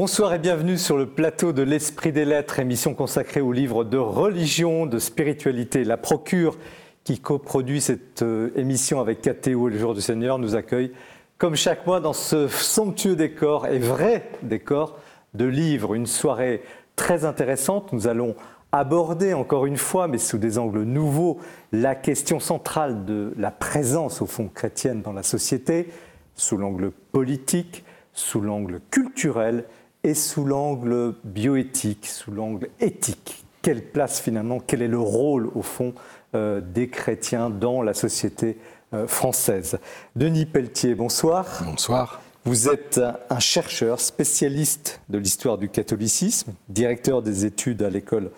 Bonsoir et bienvenue sur le plateau de l'Esprit des Lettres, émission consacrée aux livres de religion, de spiritualité. La Procure, qui coproduit cette euh, émission avec KTO et le Jour du Seigneur, nous accueille comme chaque mois dans ce somptueux décor et vrai décor de livres. Une soirée très intéressante. Nous allons aborder encore une fois, mais sous des angles nouveaux, la question centrale de la présence au fond chrétienne dans la société, sous l'angle politique, sous l'angle culturel et sous l'angle bioéthique, sous l'angle éthique. Quelle place finalement, quel est le rôle au fond euh, des chrétiens dans la société euh, française? Denis Pelletier, bonsoir. Bonsoir. Vous êtes un chercheur spécialiste de l'histoire du catholicisme, directeur des études à l'école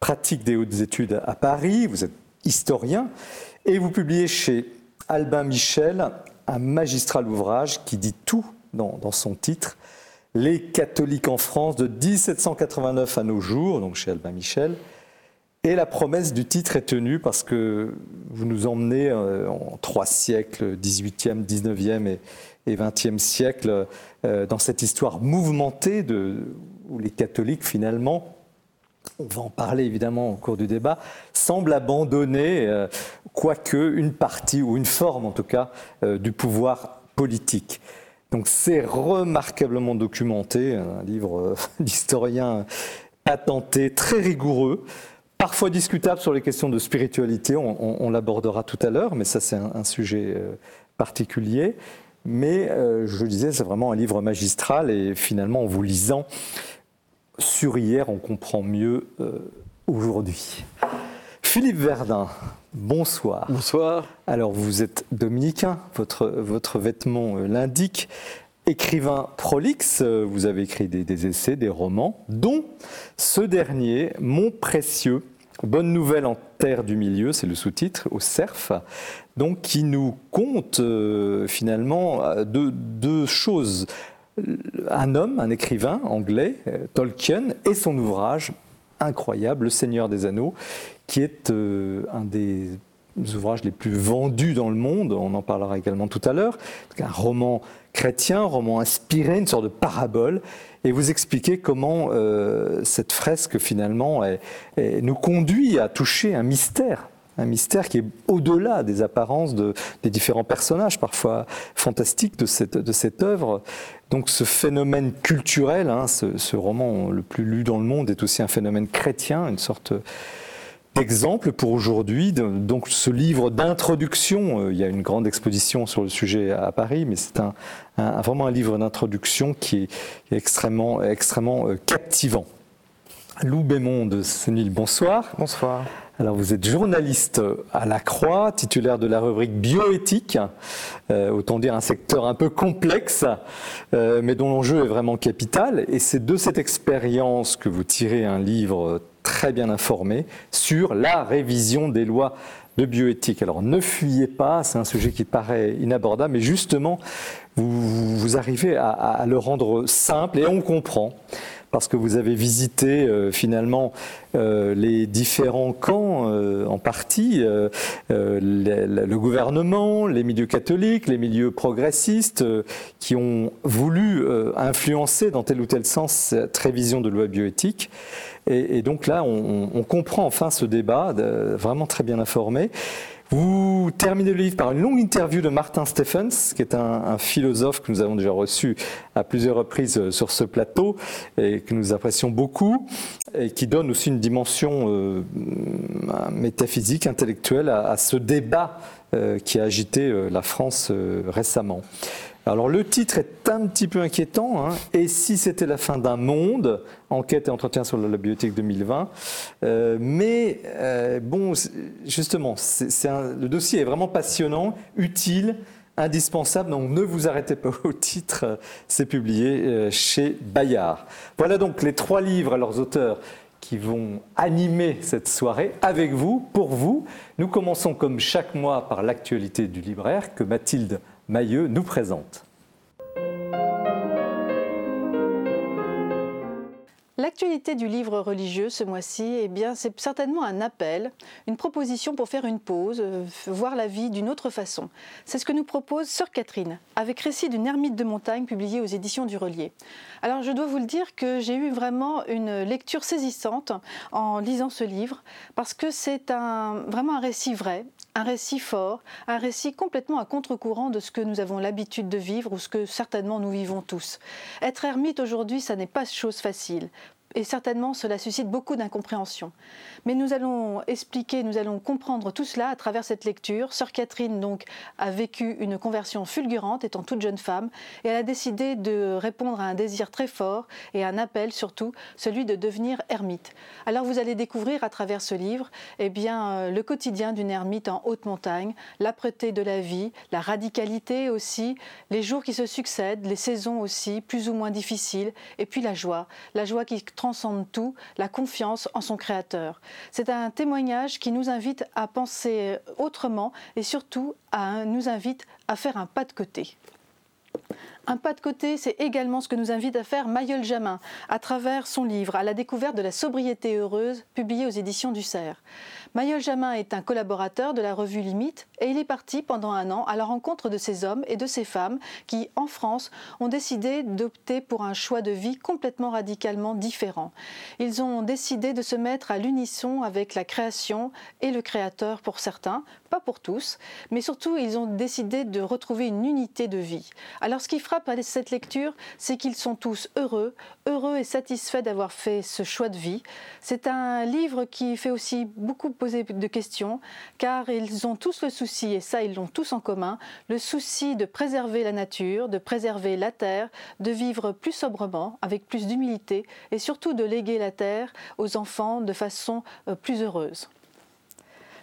pratique des hautes études à Paris, vous êtes historien, et vous publiez chez Albin Michel un magistral ouvrage qui dit tout dans, dans son titre, Les catholiques en France de 1789 à nos jours, donc chez Albin Michel. Et la promesse du titre est tenue parce que vous nous emmenez euh, en trois siècles, 18e, 19e et, et 20e siècle, euh, dans cette histoire mouvementée de, où les catholiques finalement on va en parler évidemment au cours du débat, semblent abandonner, euh, quoique, une partie, ou une forme en tout cas, du pouvoir politique. Donc c'est remarquablement documenté, un livre euh, d'historien patenté, très rigoureux, parfois discutable sur les questions de spiritualité, on, l'abordera tout à l'heure, mais ça c'est un, sujet particulier. Mais je le disais, c'est vraiment un livre magistral et finalement en vous lisant, sur hier, on comprend mieux euh, aujourd'hui. Philippe Verdun, bonsoir. Bonsoir. Alors vous êtes dominicain, votre, votre vêtement euh, l'indique. Écrivain prolixe, euh, vous avez écrit des, essais, des romans, dont ce dernier, Mon précieux, Bonne nouvelle en terre du milieu, c'est le sous-titre, au CERF, donc qui nous compte finalement deux choses un homme, un écrivain anglais, euh, Tolkien, et son ouvrage incroyable, Le Seigneur des Anneaux, qui est euh, un des ouvrages les plus vendus dans le monde, on en parlera également tout à l'heure, un roman chrétien, un roman inspiré, une sorte de parabole, et vous expliquez comment euh, cette fresque finalement nous conduit à toucher un mystère un mystère qui est au-delà des apparences des différents personnages, parfois fantastiques de cette, de cette œuvre. Donc ce phénomène culturel, hein, ce, roman le plus lu dans le monde, est aussi un phénomène chrétien, une sorte d'exemple pour aujourd'hui. Donc ce livre d'introduction, euh, il y a une grande exposition sur le sujet à Paris, mais c'est un, vraiment un livre d'introduction qui est extrêmement, extrêmement euh, captivant. Lou Bémond de Sénil, bonsoir. Bonsoir. Alors vous êtes journaliste à la Croix, titulaire de la rubrique bioéthique, euh, autant dire un secteur un peu complexe, euh, mais dont l'enjeu est vraiment capital. Et c'est de cette expérience que vous tirez un livre très bien informé sur la révision des lois de bioéthique. Alors ne fuyez pas, c'est un sujet qui paraît inabordable, mais justement, vous, arrivez à le rendre simple et on comprend parce que vous avez visité euh, finalement euh, les différents camps euh, en partie, le, gouvernement, les milieux catholiques, les milieux progressistes, qui ont voulu influencer dans tel ou tel sens cette révision de loi bioéthique. Et, donc là, on, comprend enfin ce débat, vraiment très bien informé. Vous terminez le livre par une longue interview de Martin Stephens, qui est un, philosophe que nous avons déjà reçu à plusieurs reprises euh, sur ce plateau et que nous apprécions beaucoup, et qui donne aussi une dimension euh, métaphysique, intellectuelle à, ce débat euh, qui a agité la France récemment. Alors le titre est un petit peu inquiétant. Hein. Et si c'était la fin d'un monde Enquête et entretien sur la biotique 2020. Euh, mais euh, bon, justement, le dossier est vraiment passionnant, utile, indispensable. Donc ne vous arrêtez pas au titre. C'est publié euh, chez Bayard. Voilà donc les trois livres à leurs auteurs qui vont animer cette soirée avec vous, pour vous. Nous commençons comme chaque mois par l'actualité du libraire que Mathilde Mailleux nous présente. L'actualité du livre religieux ce mois-ci, eh c'est certainement un appel, une proposition pour faire une pause, euh, voir la vie d'une autre façon. C'est ce que nous propose Sœur Catherine, avec récit d'une ermite de montagne publié aux éditions du Relier. Alors, je dois vous le dire que j'ai eu vraiment une lecture saisissante en lisant ce livre, parce que c'est un, vraiment un récit vrai, un récit fort, un récit complètement à contre-courant de ce que nous avons l'habitude de vivre ou ce que certainement nous vivons tous. Être ermite aujourd'hui, ça n'est pas chose facile et certainement cela suscite beaucoup d'incompréhension. Mais nous allons expliquer, nous allons comprendre tout cela à travers cette lecture. Sœur Catherine donc a vécu une conversion fulgurante étant toute jeune femme et elle a décidé de répondre à un désir très fort et à un appel surtout, celui de devenir ermite. Alors vous allez découvrir à travers ce livre eh bien, euh, le quotidien d'une ermite en haute montagne, l'âpreté de la vie, la radicalité aussi, les jours qui se succèdent, les saisons aussi, plus ou moins difficiles, et puis la joie, la joie qui transcende tout, la confiance en son Créateur. C'est un témoignage qui nous invite à penser autrement et surtout à, nous invite à faire un pas de côté. Un pas de côté, c'est également ce que nous invite à faire Mayol Jamin à travers son livre À la découverte de la sobriété heureuse, publié aux éditions du Cerf. Mayol Jamin est un collaborateur de la revue Limite et il est parti pendant un an à la rencontre de ces hommes et de ces femmes qui, en France, ont décidé d'opter pour un choix de vie complètement radicalement différent. Ils ont décidé de se mettre à l'unisson avec la création et le créateur pour certains, pas pour tous, mais surtout ils ont décidé de retrouver une unité de vie. Alors ce qui frappe à cette lecture, c'est qu'ils sont tous heureux, heureux et satisfaits d'avoir fait ce choix de vie. C'est un livre qui fait aussi beaucoup poser de questions, car ils ont tous le souci, et ça ils l'ont tous en commun, le souci de préserver la nature, de préserver la terre, de vivre plus sobrement, avec plus d'humilité, et surtout de léguer la terre aux enfants de façon euh, plus heureuse.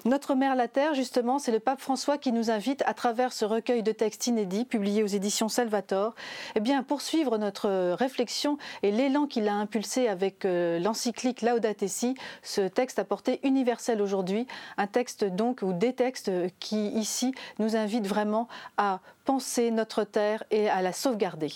Notre mère la Terre, justement, c'est le pape François qui nous invite, à travers ce recueil de textes inédits publié aux éditions Salvator, eh bien, poursuivre notre réflexion et l'élan qu'il a impulsé avec euh, l'encyclique Laudate Si, ce texte à portée universelle aujourd'hui, un texte donc ou des textes qui ici nous invitent vraiment à penser notre terre et à la sauvegarder.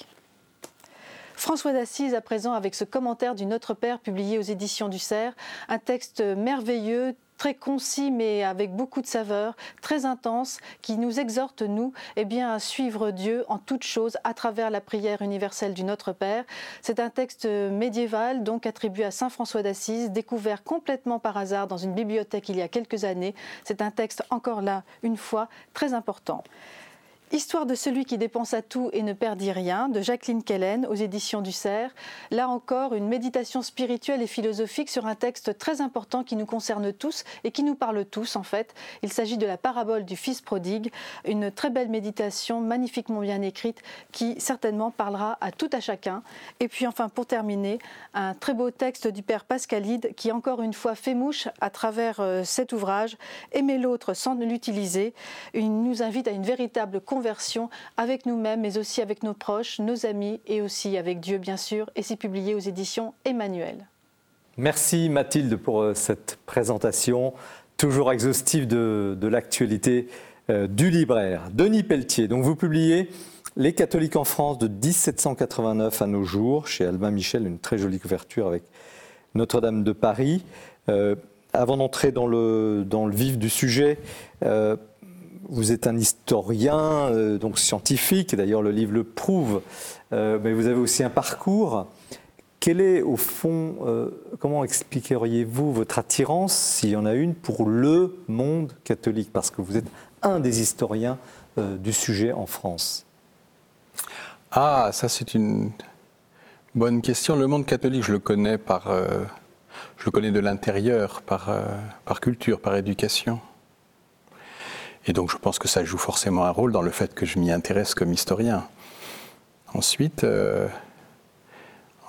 François d'Assise à présent avec ce commentaire du Notre Père publié aux éditions du Cerf, un texte merveilleux, très concis mais avec beaucoup de saveur, très intense, qui nous exhorte, nous, eh bien, à suivre Dieu en toutes choses à travers la prière universelle du Notre Père. C'est un texte médiéval, donc attribué à Saint François d'Assise, découvert complètement par hasard dans une bibliothèque il y a quelques années. C'est un texte encore là, une fois, très important. Histoire de celui qui dépense à tout et ne perdit rien, de Jacqueline Kellen aux éditions du Cerf. Là encore, une méditation spirituelle et philosophique sur un texte très important qui nous concerne tous et qui nous parle tous en fait. Il s'agit de la parabole du Fils prodigue, une très belle méditation magnifiquement bien écrite qui certainement parlera à tout à chacun. Et puis enfin, pour terminer, un très beau texte du Père Pascalide qui encore une fois fait mouche à travers euh, cet ouvrage, Aimer l'autre sans l'utiliser. Il nous invite à une véritable conversion avec nous-mêmes, mais aussi avec nos proches, nos amis et aussi avec Dieu, bien sûr. Et c'est publié aux éditions Emmanuel. Merci Mathilde pour euh, cette présentation toujours exhaustive de, l'actualité euh, du libraire. Denis Pelletier, donc vous publiez Les catholiques en France de 1789 à nos jours chez Albin Michel, une très jolie couverture avec Notre-Dame de Paris. Euh, avant d'entrer dans le, dans le vif du sujet, vous êtes un historien, euh, donc scientifique, d'ailleurs le livre le prouve, euh, mais vous avez aussi un parcours. Est au fond, euh, comment expliqueriez-vous votre attirance, s'il y en a une, pour le monde catholique? Parce que vous êtes un des historiens du sujet en France. Ah, ça c'est une bonne question. Le monde catholique, je le connais par, je le connais de l'intérieur, par, par culture, par éducation. Et donc je pense que ça joue forcément un rôle dans le fait que je m'y intéresse comme historien. Ensuite, euh,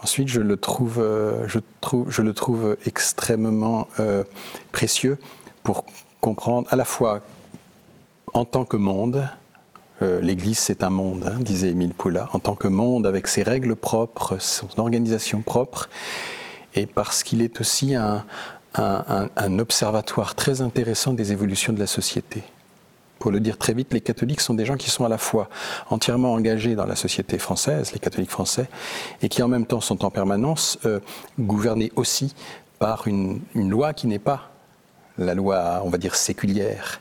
ensuite je, le trouve, euh, je, trouve, je le trouve extrêmement euh, précieux pour comprendre à la fois en tant que monde, l'Église c'est un monde, hein, disait Émile Poula, en tant que monde avec ses règles propres, son organisation propre, et parce qu'il est aussi un, un observatoire très intéressant des évolutions de la société pour le dire très vite, les catholiques sont des gens qui sont à la fois entièrement engagés dans la société française, les catholiques français, et qui en même temps sont en permanence euh, gouvernés aussi par une, loi qui n'est pas la loi, on va dire, séculière.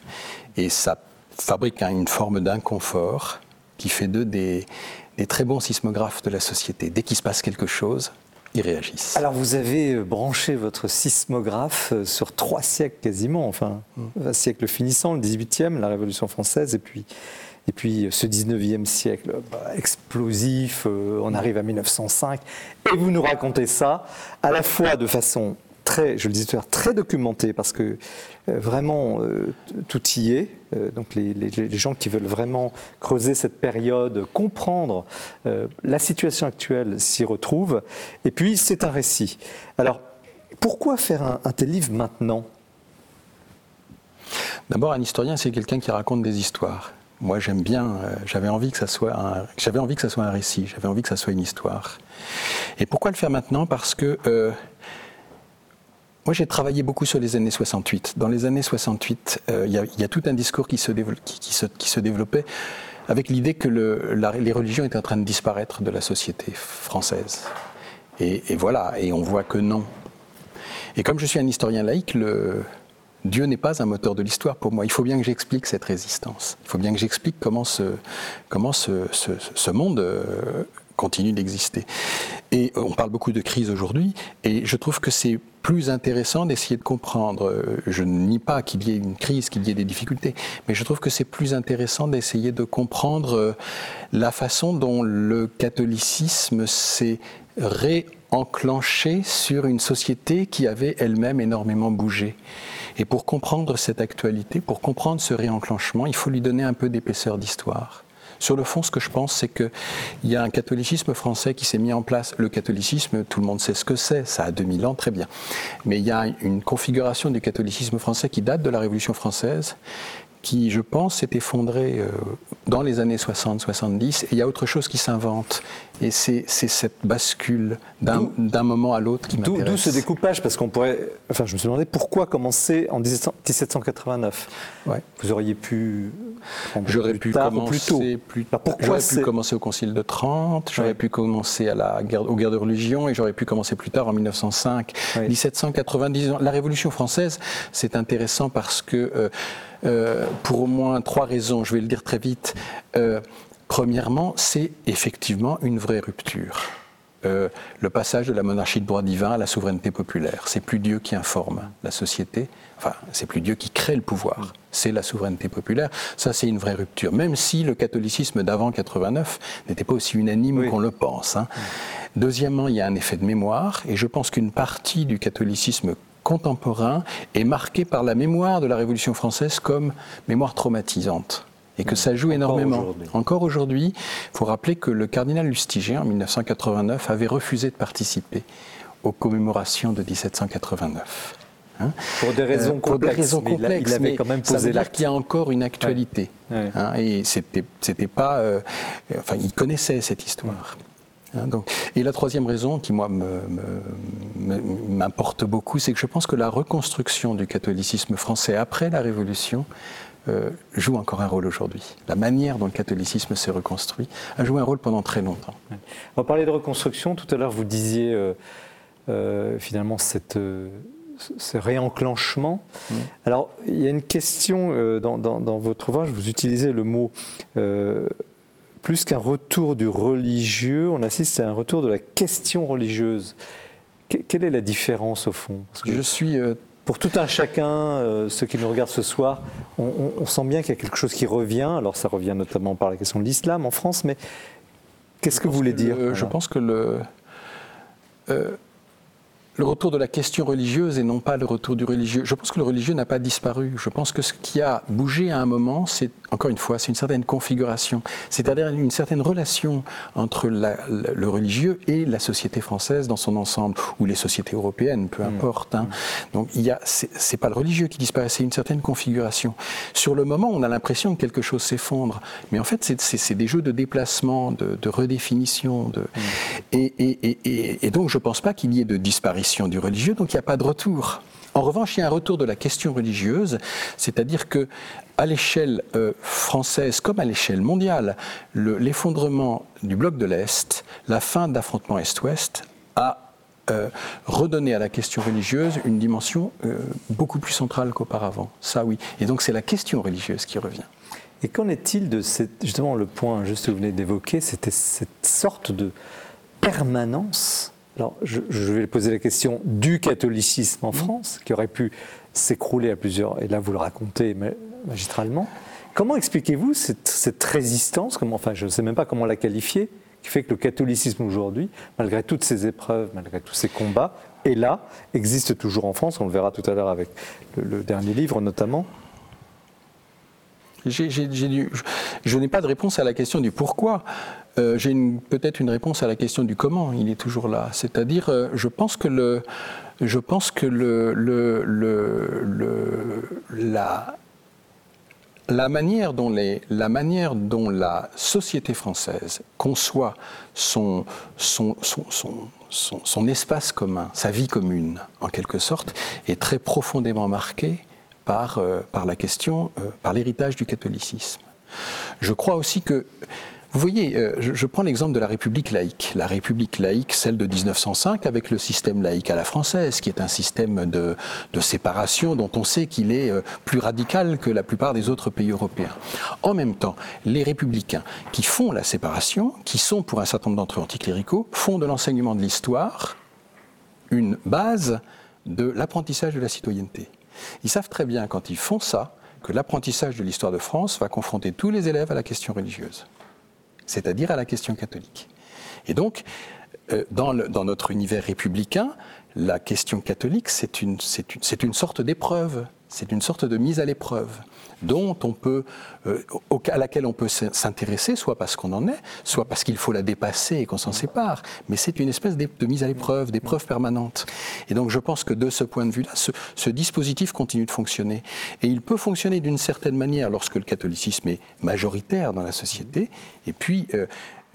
Et ça fabrique une forme d'inconfort qui fait d'eux des très bons sismographes de la société. Dès qu'il se passe quelque chose, ils réagissent. Alors vous avez euh, branché votre sismographe euh, sur trois siècles quasiment, enfin mm. un siècle finissant, le 18e, la Révolution française, et puis, et puis ce 19e siècle bah, explosif, on arrive à 1905, et vous nous racontez ça à la fois de façon très, je le disais tout à l'heure, très documenté parce que euh, vraiment euh, tout y est. Euh, donc les, gens qui veulent vraiment creuser cette période, comprendre la situation actuelle s'y retrouvent. Et puis c'est un récit. Alors pourquoi faire un, tel livre maintenant? D'abord, un historien, c'est quelqu'un qui raconte des histoires. Moi, j'aime bien. j'avais envie que ça soit j'avais envie que ça soit un récit. J'avais envie que ça soit une histoire. Et pourquoi le faire maintenant? Parce que moi, j'ai travaillé beaucoup sur les années 68. Dans les années 68, euh, il y, a tout un discours qui se, développait avec l'idée que le, les religions étaient en train de disparaître de la société française. Et, voilà, et on voit que non. Et comme je suis un historien laïque, Dieu n'est pas un moteur de l'histoire pour moi. Il faut bien que j'explique cette résistance. Il faut bien que j'explique comment ce monde euh, continue d'exister. Et on parle beaucoup de crise aujourd'hui, et je trouve que c'est plus intéressant d'essayer de comprendre. Euh, je ne nie pas qu'il y ait une crise, qu'il y ait des difficultés, mais je trouve que c'est plus intéressant d'essayer de comprendre euh, la façon dont le catholicisme s'est réenclenché sur une société qui avait elle-même énormément bougé. Et pour comprendre cette actualité, pour comprendre ce réenclenchement, il faut lui donner un peu d'épaisseur d'histoire. Sur le fond, ce que je pense, c'est qu'il y a un catholicisme français qui s'est mis en place. Le catholicisme, tout le monde sait ce que c'est, ça a 2000 ans, très bien. Mais il y a une configuration du catholicisme français qui date de la Révolution française, qui, je pense, s'est effondrée euh, dans les années 60-70, et il y a autre chose qui s'invente. Et c'est cette bascule d'un moment à l'autre qui m'intéresse. D'où ce découpage, parce qu'on pourrait... Enfin, je me suis demandé pourquoi commencer en 1789 ouais. Vous auriez pu... J'aurais pu commencer plus tôt. J'aurais pu commencer au Concile de Trente, j'aurais pu commencer à la guerre, aux guerres de religion, et j'aurais pu commencer plus tard en 1905. 1790, la Révolution française, c'est intéressant parce que... Euh, euh, pour au moins trois raisons, je vais le dire très vite. Euh, premièrement, c'est effectivement une vraie rupture. Euh, le passage de la monarchie de droit divin à la souveraineté populaire. C'est plus Dieu qui informe la société, enfin, c'est plus Dieu qui crée le pouvoir, c'est la souveraineté populaire. Ça, c'est une vraie rupture, même si le catholicisme d'avant 89 n'était pas aussi unanime qu'on le pense. Hein. Deuxièmement, il y a un effet de mémoire, et je pense qu'une partie du catholicisme contemporain est marqué par la mémoire de la Révolution française comme mémoire traumatisante et que ça joue énormément. Encore aujourd'hui, il faut rappeler que le cardinal Lustiger, en 1989, avait refusé de participer aux commémorations de 1789. Hein. pour des raisons complexes. Euh, pour des raisons complexes, il, avait quand même posé ça veut dire qu'il y a encore une actualité. Hein, et c'était, c'était pas, euh, enfin, il connaissait cette histoire. Hein, donc, et la troisième raison qui, moi, m'importe beaucoup, c'est que je pense que la reconstruction du catholicisme français après la Révolution euh, joue encore un rôle aujourd'hui. La manière dont le catholicisme s'est reconstruit a joué un rôle pendant très longtemps. On va parler de reconstruction. Tout à l'heure, vous disiez euh, euh, finalement cette, ce réenclenchement. Mmh. Alors, il y a une question dans, dans, votre ouvrage, vous utilisez le mot plus qu'un retour du religieux, on assiste à un retour de la question religieuse. quelle est la différence au fond? Je suis euh, pour tout un chacun, euh, ceux qui nous regardent ce soir, on, sent bien qu'il y a quelque chose qui revient. Alors ça revient notamment par la question de l'islam en France, mais qu'est-ce que vous voulez dire Je pense que le, euh, le retour de la question religieuse et non pas le retour du religieux. Je pense que le religieux n'a pas disparu. Je pense que ce qui a bougé à un moment, c'est, encore une fois, c'est une certaine configuration, c'est-à-dire une certaine relation entre le religieux et la société française dans son ensemble, ou les sociétés européennes, peu mmh. importe. Hein. Donc, il y a, c'est, pas le religieux qui disparaît, c'est une certaine configuration. Sur le moment, on a l'impression que quelque chose s'effondre, mais en fait, c'est, des jeux de déplacement, de, redéfinition, de, et, et, et, et donc je pense pas qu'il y ait de disparition du religieux, donc il n'y a pas de retour. En revanche, il y a un retour de la question religieuse, c'est-à-dire que à l'échelle euh, française comme à l'échelle mondiale, l'effondrement du bloc de l'Est, la fin de l'affrontement Est-Ouest a euh, redonné à la question religieuse une dimension euh, beaucoup plus centrale qu'auparavant. Ça, oui. Et donc, c'est la question religieuse qui revient. Et qu'en est-il de cette, justement le point juste que vous venez d'évoquer, c'était cette sorte de permanence alors, je, je, vais poser la question du catholicisme en France, qui aurait pu s'écrouler à plusieurs, et là vous le racontez magistralement. Comment expliquez-vous cette, résistance Enfin, je ne sais même pas comment la qualifier, qui fait que le catholicisme aujourd'hui, malgré toutes ces épreuves, malgré tous ces combats, est là, existe toujours en France, on le verra tout à l'heure avec le, dernier livre notamment. je n'ai pas de réponse à la question du pourquoi. Euh, j'ai peut-être une réponse à la question du comment. Il est toujours là. C'est-à-dire, euh, je pense que le, je pense que le, le, la, la manière, dont les, la manière dont la société française conçoit son, son, son, son, espace commun, sa vie commune, en quelque sorte, est très profondément marquée par, euh, par la question, par l'héritage du catholicisme. Je crois aussi que vous voyez, euh, je, prends l'exemple de la République laïque. La République laïque, celle de 1905, avec le système laïque à la française, qui est un système de, séparation dont on sait qu'il est euh, plus radical que la plupart des autres pays européens. En même temps, les républicains qui font la séparation, qui sont pour un certain nombre d'entre eux anticléricaux, font de l'enseignement de l'histoire une base de l'apprentissage de la citoyenneté. Ils savent très bien, quand ils font ça, que l'apprentissage de l'histoire de France va confronter tous les élèves à la question religieuse c'est-à-dire à la question catholique. Et donc, euh, dans, notre univers républicain, la question catholique, c'est une, une, sorte d'épreuve, c'est une sorte de mise à l'épreuve dont on peut, euh, à laquelle on peut s'intéresser, soit parce qu'on en est, soit parce qu'il faut la dépasser et qu'on s'en sépare. Mais c'est une espèce de, mise à l'épreuve, d'épreuve permanente. Et donc je pense que de ce point de vue-là, ce, dispositif continue de fonctionner. Et il peut fonctionner d'une certaine manière lorsque le catholicisme est majoritaire dans la société. Et puis, euh,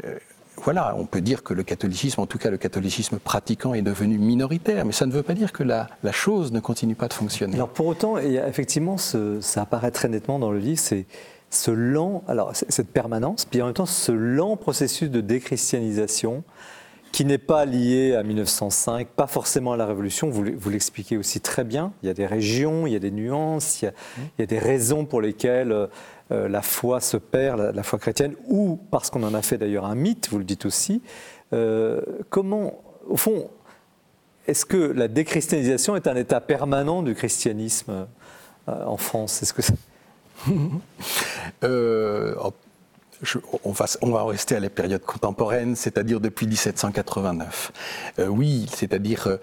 euh, voilà, on peut dire que le catholicisme, en tout cas le catholicisme pratiquant, est devenu minoritaire, mais ça ne veut pas dire que la, chose ne continue pas de fonctionner. Alors pour autant, effectivement, ça apparaît très nettement dans le livre, c'est ce lent, alors cette permanence, puis en même temps ce lent processus de déchristianisation qui n'est pas lié à 1905, pas forcément à la Révolution, vous l'expliquez aussi très bien, il y a des régions, il y a des nuances, il y a des raisons pour lesquelles euh, la foi se perd, la, foi chrétienne, ou parce qu'on en a fait d'ailleurs un mythe, vous le dites aussi. Euh, comment, au fond, est-ce que la déchristianisation est un état permanent du christianisme euh, en France? Est-ce que on, va, rester à la période contemporaine, c'est-à-dire depuis 1789. oui, c'est-à-dire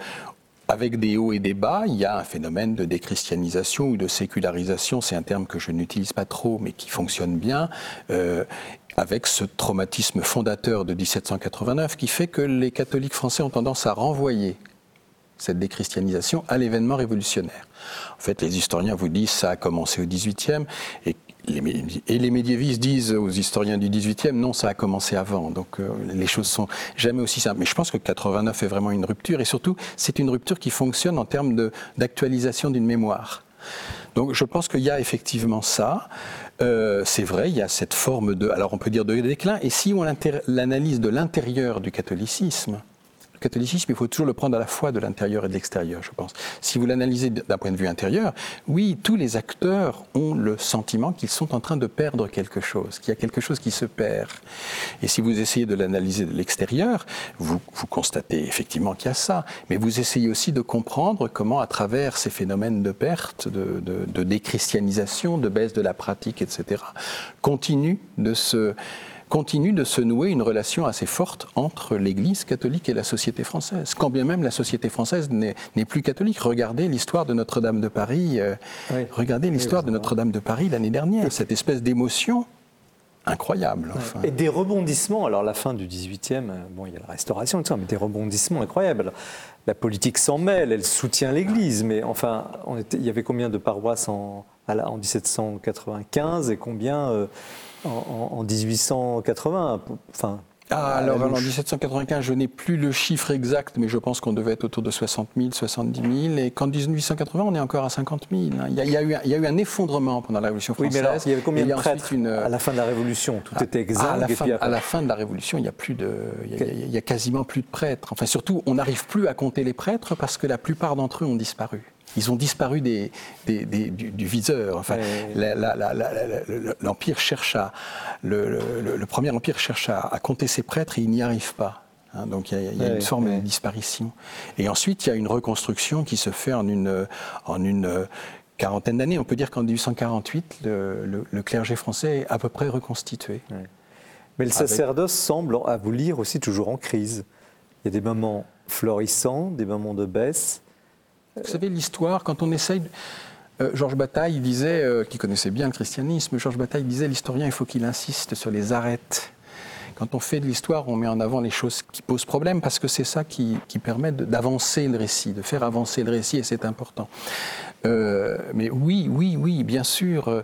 avec des hauts et des bas, il y a un phénomène de déchristianisation ou de sécularisation, c'est un terme que je n'utilise pas trop mais qui fonctionne bien, euh, avec ce traumatisme fondateur de 1789 qui fait que les catholiques français ont tendance à renvoyer cette déchristianisation à l'événement révolutionnaire. En fait, les historiens vous disent ça a commencé au XVIIIe et et les médiévistes disent aux historiens du 18e, non, ça a commencé avant. Donc euh, les choses sont jamais aussi simples. Mais je pense que 89 est vraiment une rupture. Et surtout, c'est une rupture qui fonctionne en termes d'actualisation d'une mémoire. Donc je pense qu'il y a effectivement ça. Euh, c'est vrai, il y a cette forme de, alors on peut dire de déclin. Et si on l'analyse de l'intérieur du catholicisme, catholicisme, il faut toujours le prendre à la fois de l'intérieur et de l'extérieur, je pense. Si vous l'analysez d'un point de vue intérieur, oui, tous les acteurs ont le sentiment qu'ils sont en train de perdre quelque chose, qu'il y a quelque chose qui se perd. Et si vous essayez de l'analyser de l'extérieur, vous, constatez effectivement qu'il y a ça, mais vous essayez aussi de comprendre comment, à travers ces phénomènes de perte, de, de, de déchristianisation, de baisse de la pratique, etc., continue de se continue de se nouer une relation assez forte entre l'Église catholique et la société française. Quand bien même la société française n'est plus catholique. Regardez l'histoire de Notre-Dame de Paris. Euh, regardez l'histoire de Notre-Dame de Paris l'année dernière. Cette espèce d'émotion incroyable. Et des rebondissements. Alors la fin du 18e, euh, bon, il y a la restauration, tout ça, mais des rebondissements incroyables. La politique s'en mêle, elle soutient l'Église, mais enfin, on était, il y avait combien de paroisses en, en 1795 et combien euh, en, 1880. Enfin, ah, alors, en 1795, je n'ai plus le chiffre exact, mais je pense qu'on devait être autour de 60 000, 70 000. Et qu'en 1880, on est encore à 50 000. Il y a, eu, il y a eu, un effondrement pendant la Révolution française. Oui, mais alors, il y avait combien de prêtres une... à la fin de la Révolution? Tout était exact. À la, fin, à la fin de la Révolution, il y a plus de, il y a quasiment plus de prêtres. Enfin, surtout, on n'arrive plus à compter les prêtres parce que la plupart d'entre eux ont disparu. Ils ont disparu des, du, viseur. Enfin, l'empire cherche à, le, premier empire cherche à, compter ses prêtres et il n'y arrive pas. Hein. donc il y a, une forme de disparition. Et ensuite, il y a une reconstruction qui se fait en une, en une quarantaine d'années. On peut dire qu'en 1848, le, clergé français est à peu près reconstitué. Mais le sacerdoce semble, à vous lire aussi, toujours en crise. Il y a des moments florissants, des moments de baisse. Vous savez, l'histoire, quand on essaye. Euh, Georges Bataille disait, euh, qui connaissait bien le christianisme, Georges Bataille disait l'historien, il faut qu'il insiste sur les arêtes. Quand on fait de l'histoire, on met en avant les choses qui posent problème parce que c'est ça qui, permet d'avancer le récit, de faire avancer le récit et c'est important. Euh, mais oui, oui, oui, bien sûr,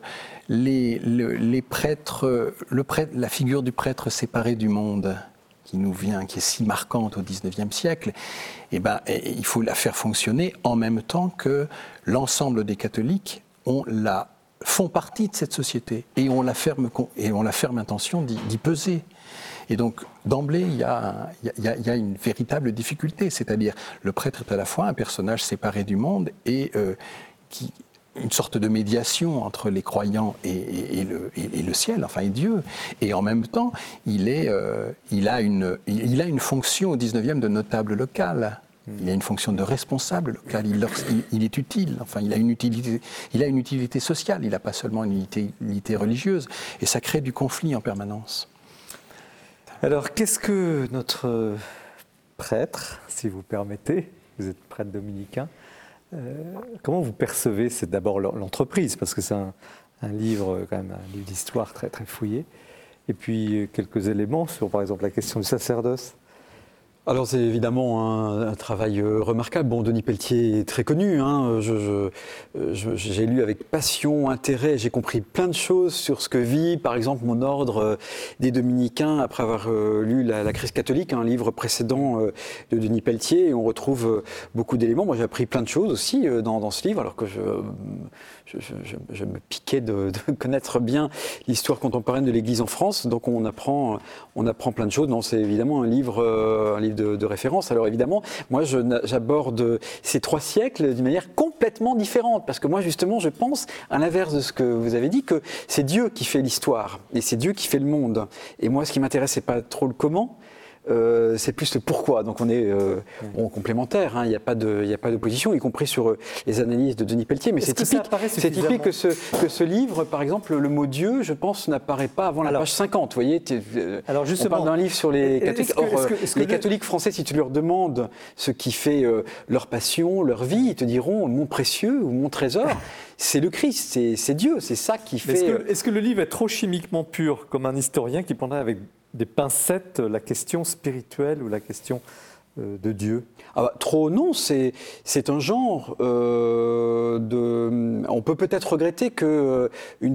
les, prêtres, la figure du prêtre séparé du monde, qui nous vient, qui est si marquante au XIXe siècle, eh ben, il faut la faire fonctionner en même temps que l'ensemble des catholiques ont la, font partie de cette société et ont la ferme, et la ferme intention d'y peser. Et donc, d'emblée, il, il, y a une véritable difficulté, c'est-à-dire le prêtre est à la fois un personnage séparé du monde et euh, qui, une sorte de médiation entre les croyants et, le, ciel, enfin et Dieu. Et en même temps, il, est, euh, il, a, une, il a une fonction au 19e de notable local. Il a une fonction de responsable local. Il, est utile. Enfin, il a une utilité, il a une utilité sociale. Il n'a pas seulement une utilité religieuse. Et ça crée du conflit en permanence. Alors, qu'est-ce que notre prêtre, si vous permettez, vous êtes prêtre dominicain, comment vous percevez C'est d'abord l'entreprise, parce que c'est un, livre, quand même, un livre d'histoire très, très fouillé. Et puis quelques éléments sur, par exemple, la question du sacerdoce. Alors c'est évidemment un, travail euh, remarquable. Bon, Denis Pelletier est très connu. Hein. j'ai lu avec passion, intérêt. J'ai compris plein de choses sur ce que vit, par exemple, mon ordre euh, des Dominicains après avoir euh, lu la, crise catholique, un livre précédent de Denis Pelletier. Et on retrouve beaucoup d'éléments. Moi, j'ai appris plein de choses aussi dans, dans ce livre, alors que je je, me piquais de, connaître bien l'histoire contemporaine de l'Église en France. Donc on apprend, on apprend plein de choses. Non, c'est évidemment un livre, euh, un livre de, référence. Alors évidemment, moi j'aborde ces trois siècles d'une manière complètement différente. Parce que moi justement, je pense, à l'inverse de ce que vous avez dit, que c'est Dieu qui fait l'histoire. Et c'est Dieu qui fait le monde. Et moi, ce qui m'intéresse, c'est pas trop le comment, euh, c'est plus le pourquoi. Donc on est euh, complémentaire, hein. il n'y a pas d'opposition, y compris sur euh, les analyses de Denis Pelletier. Mais c'est typique, c'est typique que, ce, que ce livre, par exemple, le mot Dieu, je pense, n'apparaît pas avant la page 50. Vous voyez, alors justement, on parle d'un livre sur les catholiques. Or, les catholiques français, si tu leur demandes ce qui fait leur passion, leur vie, ils te diront mon précieux ou mon trésor. c'est le Christ, c'est Dieu, c'est ça qui fait. Est-ce que, que, le livre est trop chimiquement pur, comme un historien qui prendrait avec des pincettes la question spirituelle ou la question euh, de Dieu? Ah bah, Trop non, c'est un genre euh, de... On peut peut-être regretter qu'une euh,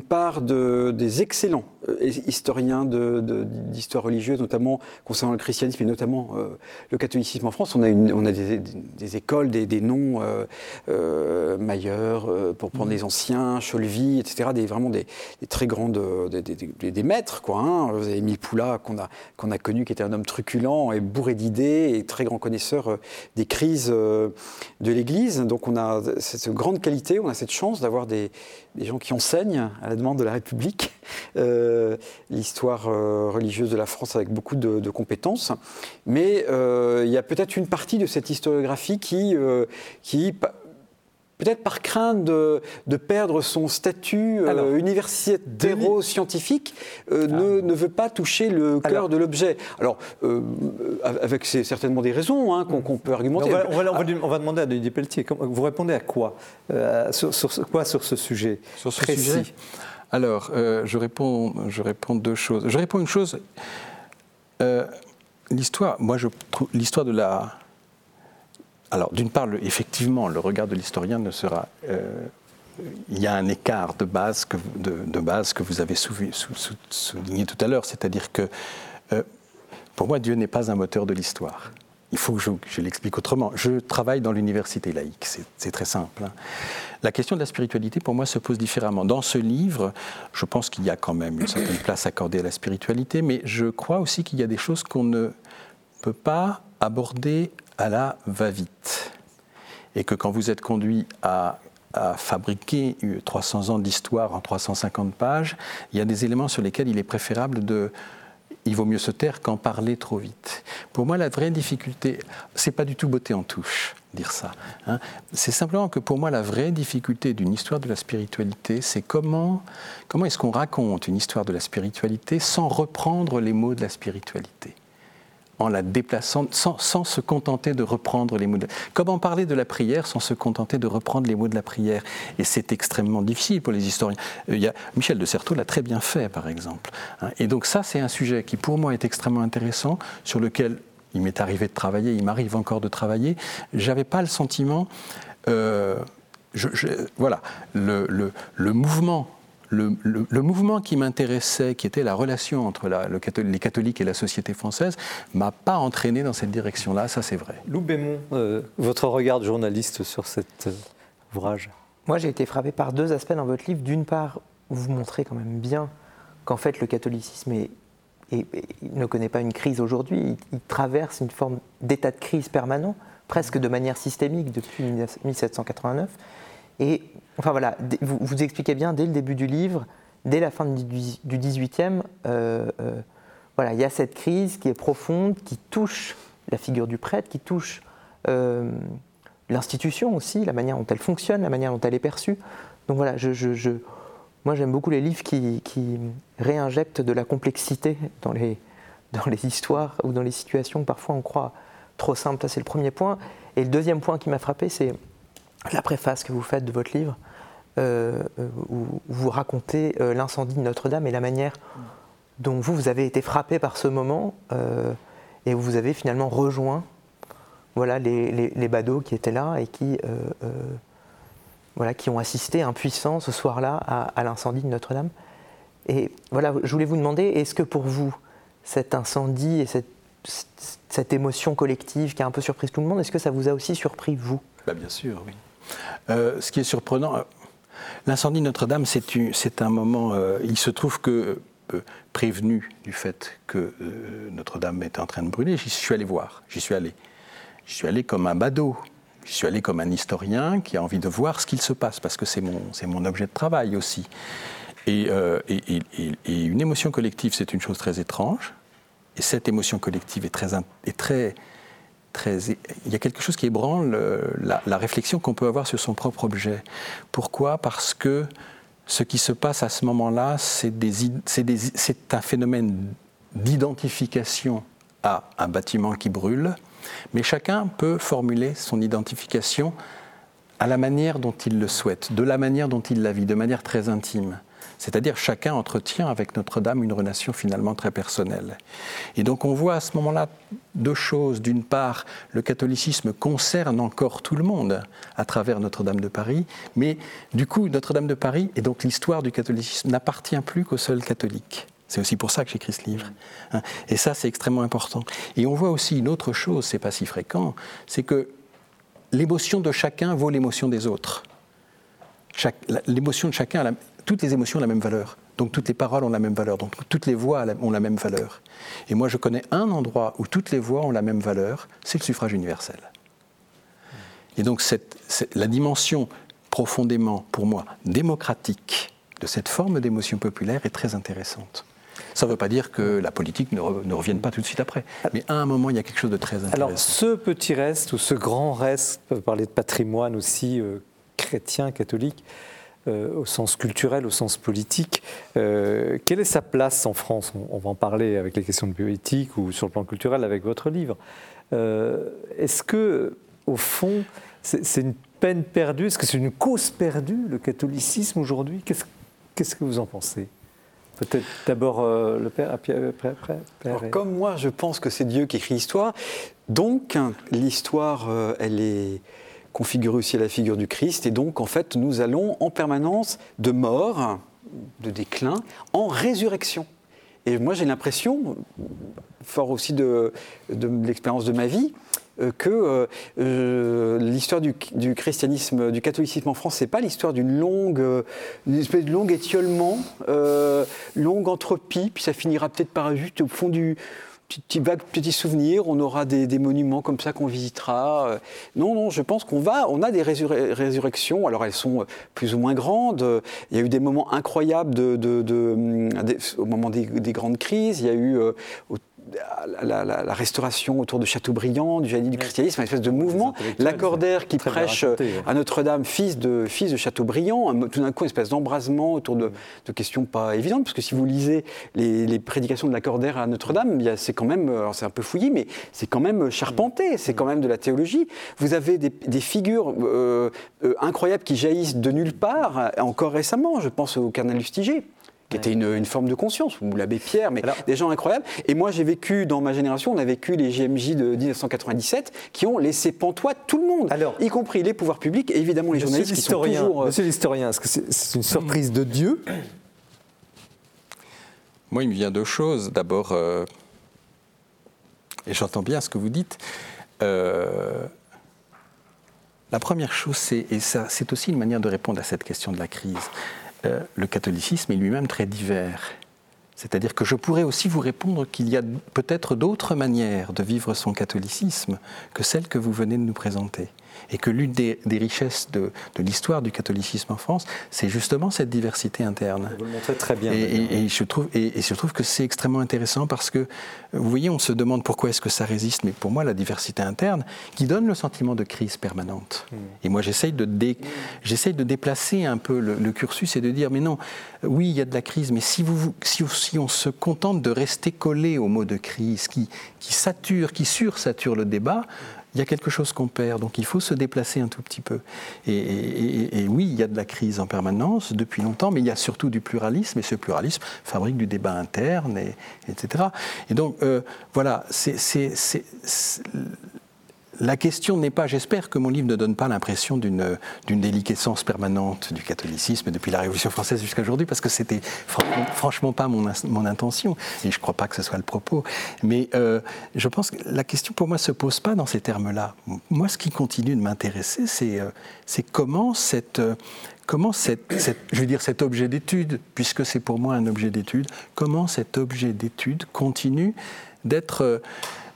part de, des excellents historiens d'histoire religieuse, notamment concernant le christianisme et notamment le catholicisme en France, on a, une, on a des, écoles, des, noms, euh, pour prendre les anciens, Cholvy, etc., des, vraiment des, très grandes, des, maîtres, quoi. Hein. Vous avez Émile Poula, qu'on a, qu'on a connu, qui était un homme truculent et bourré d'idées et très grand connaisseur euh, des crises euh, de l'Église. Donc on a cette grande qualité, on a cette chance d'avoir des, gens qui enseignent à la demande de la République euh, l'histoire religieuse de la France avec beaucoup de, compétences. Mais il y a peut-être une partie de cette historiographie qui, qui peut-être par crainte de, perdre son statut euh, universitairo-scientifique, euh, ne, ah. ne, veut pas toucher le cœur de l'objet. Alors, euh, avec certainement des raisons hein, qu'on peut argumenter. On va, on, va, demander à Denis Pelletier, vous répondez à quoi sur, quoi sur ce sujet Sur ce sujet Alors, je, réponds, je réponds deux choses. Je réponds une chose. l'histoire, moi, je l'histoire de la alors, d'une part, effectivement, le regard de l'historien ne sera. Euh, il y a un écart de base que, vous avez souligné tout à l'heure, c'est-à-dire que euh, Pour moi, Dieu n'est pas un moteur de l'histoire. Il faut que je, l'explique autrement. Je travaille dans l'université laïque, c'est très simple. Hein. La question de la spiritualité, pour moi, se pose différemment. Dans ce livre, je pense qu'il y a quand même une certaine place accordée à la spiritualité, mais je crois aussi qu'il y a des choses qu'on ne peut pas aborder à la va-vite. Et que quand vous êtes conduit à fabriquer 300 ans d'histoire en 350 pages, il y a des éléments sur lesquels il est préférable de, il vaut mieux se taire qu'en parler trop vite. Pour moi, la vraie difficulté, c'est pas du tout beauté en touche, dire ça. Hein. C'est simplement que pour moi, la vraie difficulté d'une histoire de la spiritualité, c'est comment, comment est-ce qu'on raconte une histoire de la spiritualité sans reprendre les mots de la spiritualité en la déplaçant, sans, se contenter de reprendre les mots de Comment parler de la prière sans se contenter de reprendre les mots de la prière Et c'est extrêmement difficile pour les historiens. Euh, Michel de Certeau l'a très bien fait, par exemple. Hein. Et donc ça, c'est un sujet qui, pour moi, est extrêmement intéressant, sur lequel il m'est arrivé de travailler, il m'arrive encore de travailler. J'avais pas le sentiment... Euh, voilà, le mouvement le, mouvement qui m'intéressait, qui était la relation entre les catholiques et la société française, m'a pas entraîné dans cette direction-là, ça c'est vrai. Lou Bémont, euh, votre regard de journaliste sur cet euh, ouvrage? Moi j'ai été frappé par deux aspects dans votre livre. D'une part, vous montrez quand même bien qu'en fait le catholicisme ne connaît pas une crise aujourd'hui, il, traverse une forme d'état de crise permanent, presque de manière systémique depuis 1789. Et enfin voilà, vous, vous expliquez bien dès le début du livre, dès la fin du 18e, euh, euh, voilà, il y a cette crise qui est profonde, qui touche la figure du prêtre, qui touche euh, l'institution aussi, la manière dont elle fonctionne, la manière dont elle est perçue. Donc voilà, moi j'aime beaucoup les livres qui, réinjectent de la complexité dans les histoires ou dans les situations que parfois on croit trop simples. Ça c'est le premier point. Et le deuxième point qui m'a frappé, c'est la préface que vous faites de votre livre, euh, euh, où vous racontez euh, l'incendie de Notre-Dame et la manière dont vous, vous avez été frappé par ce moment et où vous avez finalement rejoint voilà, les, les, badauds qui étaient là et qui, voilà, qui ont assisté impuissants ce soir-là à, l'incendie de Notre-Dame. Et voilà, je voulais vous demander, est-ce que pour vous, cet incendie et cette, cette émotion collective qui a un peu surpris tout le monde, est-ce que ça vous a aussi surpris, vous? Bah, Bien sûr, oui. Euh, ce qui est surprenant, euh, l'incendie de Notre-Dame, c'est un moment. Euh, il se trouve que, prévenu du fait que Notre-Dame était en train de brûler, j'y suis allé voir. J'y suis allé. J'y suis allé comme un badaud. J'y suis allé comme un historien qui a envie de voir ce qu'il se passe, parce que c'est mon, objet de travail aussi. Et, une émotion collective, c'est une chose très étrange. Et cette émotion collective est très il y a quelque chose qui ébranle la, réflexion qu'on peut avoir sur son propre objet. Pourquoi? Parce que ce qui se passe à ce moment-là, c'est un phénomène d'identification à un bâtiment qui brûle, mais chacun peut formuler son identification à la manière dont il le souhaite, de la manière dont il la vit, de manière très intime. C'est-à-dire chacun entretient avec Notre-Dame une relation finalement très personnelle. Et donc on voit à ce moment-là deux choses. D'une part, le catholicisme concerne encore tout le monde à travers Notre-Dame de Paris, mais du coup Notre-Dame de Paris et donc l'histoire du catholicisme n'appartient plus qu'aux seuls catholiques. C'est aussi pour ça que j'écris ce livre. Hein. Et ça, c'est extrêmement important. Et on voit aussi une autre chose, c'est pas si fréquent, c'est que l'émotion de chacun vaut l'émotion des autres. L'émotion de chacun, toutes les émotions ont la même valeur. Donc toutes les paroles ont la même valeur. Donc toutes les voix ont la même valeur. Et moi, je connais un endroit où toutes les voix ont la même valeur, c'est le suffrage universel. Et donc la dimension profondément, pour moi, démocratique de cette forme d'émotion populaire est très intéressante. Ça ne veut pas dire que la politique ne, revienne pas tout de suite après. Mais à un moment, il y a quelque chose de très intéressant. Alors, ce petit reste ou ce grand reste, on peut parler de patrimoine aussi euh, chrétien, catholique, au sens culturel, au sens politique. Euh, quelle est sa place en France? On, va en parler avec les questions de bioéthique ou sur le plan culturel avec votre livre. Euh, est-ce que, au fond, c'est une peine perdue? Est-ce que c'est une cause perdue, le catholicisme aujourd'hui? Qu'est-ce que vous en pensez? Peut-être d'abord le père, père, Comme moi, je pense que c'est Dieu qui écrit l'histoire. Donc, l'histoire, elle est configurer aussi la figure du Christ. Et donc, en fait, nous allons en permanence de mort, de déclin, en résurrection. Et moi, j'ai l'impression, fort aussi de, de l'expérience de ma vie, euh, que euh, euh, l'histoire du, christianisme, du catholicisme en France, c'est pas l'histoire d'une longue, une espèce de long étiolement, longue entropie, puis ça finira peut-être par juste au fond du petit, vague petit souvenir, on aura des, monuments comme ça qu'on visitera. Non, non, je pense qu'on va, on a des résurrections. Alors elles sont plus ou moins grandes. Il y a eu des moments incroyables de, au moment des, grandes crises. Il y a eu la, restauration autour de Chateaubriand, du génie du christianisme, une espèce de mouvement. Lacordaire qui prêche à Notre-Dame, fils de, fils de Chateaubriand, tout d'un coup, une espèce d'embrasement autour de, questions pas évidentes, parce que si vous lisez les, prédications de Lacordaire à Notre-Dame, c'est quand même, c'est un peu fouillis, mais c'est quand même charpenté, c'est quand même de la théologie. Vous avez des, figures euh, euh, incroyables qui jaillissent de nulle part, encore récemment, je pense au cardinal Lustiger qui était une, forme de conscience, ou l'abbé Pierre, mais des gens incroyables. Et moi, j'ai vécu, dans ma génération, on a vécu les JMJ de 1997 qui ont laissé pantois tout le monde, y compris les pouvoirs publics et évidemment les journalistes qui sont toujours... Euh, Monsieur l'historien, est-ce que c'est une surprise de Dieu? Moi, il me vient deux choses. D'abord, euh, et j'entends bien ce que vous dites, euh, la première chose, c'est, et ça, c'est aussi une manière de répondre à cette question de la crise. Euh, le catholicisme est lui-même très divers. C'est-à-dire que je pourrais aussi vous répondre qu'il y a peut-être d'autres manières de vivre son catholicisme que celles que vous venez de nous présenter et que l'une des, richesses de, l'histoire du catholicisme en France, c'est justement cette diversité interne. Vous le montrez très bien. Et, je, trouve, et, je trouve que c'est extrêmement intéressant parce que, vous voyez, on se demande pourquoi est-ce que ça résiste, mais pour moi, la diversité interne, qui donne le sentiment de crise permanente. Hmm. Et moi, j'essaye de, de déplacer un peu le, cursus et de dire, mais non, oui, il y a de la crise, mais si, vous, si, si on se contente de rester collé au mot de crise, qui, qui sature, qui sursature le débat, il y a quelque chose qu'on perd. Donc il faut se déplacer un tout petit peu. Et, oui, il y a de la crise en permanence depuis longtemps, mais il y a surtout du pluralisme, et ce pluralisme fabrique du débat interne, et, etc. Et donc euh, voilà, c'est la question n'est pas, j'espère que mon livre ne donne pas l'impression d'une déliquescence permanente du catholicisme depuis la Révolution française jusqu'à aujourd'hui, parce que c'était franchement, pas mon, mon, intention, et je ne crois pas que ce soit le propos. Mais euh, je pense que la question pour moi ne se pose pas dans ces termes-là. Moi, ce qui continue de m'intéresser, c'est euh, comment cette... Euh, comment cette, je veux dire cet objet d'étude, puisque c'est pour moi un objet d'étude, comment cet objet d'étude continue d'être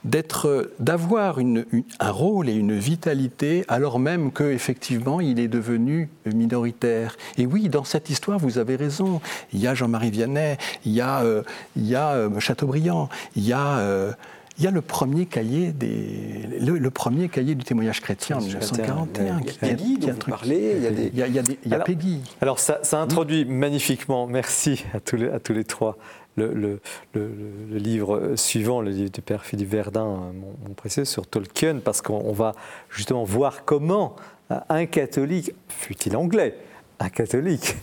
d'être, d'avoir un rôle et une vitalité alors même qu'effectivement il est devenu minoritaire. Et oui, dans cette histoire, vous avez raison. Il y a Jean-Marie Vianney, il y a, euh, il y a euh, Chateaubriand, il y a euh, il y a le premier cahier, des, le, premier cahier du témoignage chrétien en 1941. Il y a Peggy, dont vous parlez, il y a, des... il y a, il y a Peggy. Alors ça, ça introduit magnifiquement, merci à tous les, à tous les trois, le, livre suivant, le livre du père Philippe Verdun, mon, précieux, sur Tolkien, parce qu'on va justement voir comment un catholique, fut-il anglais, un catholique,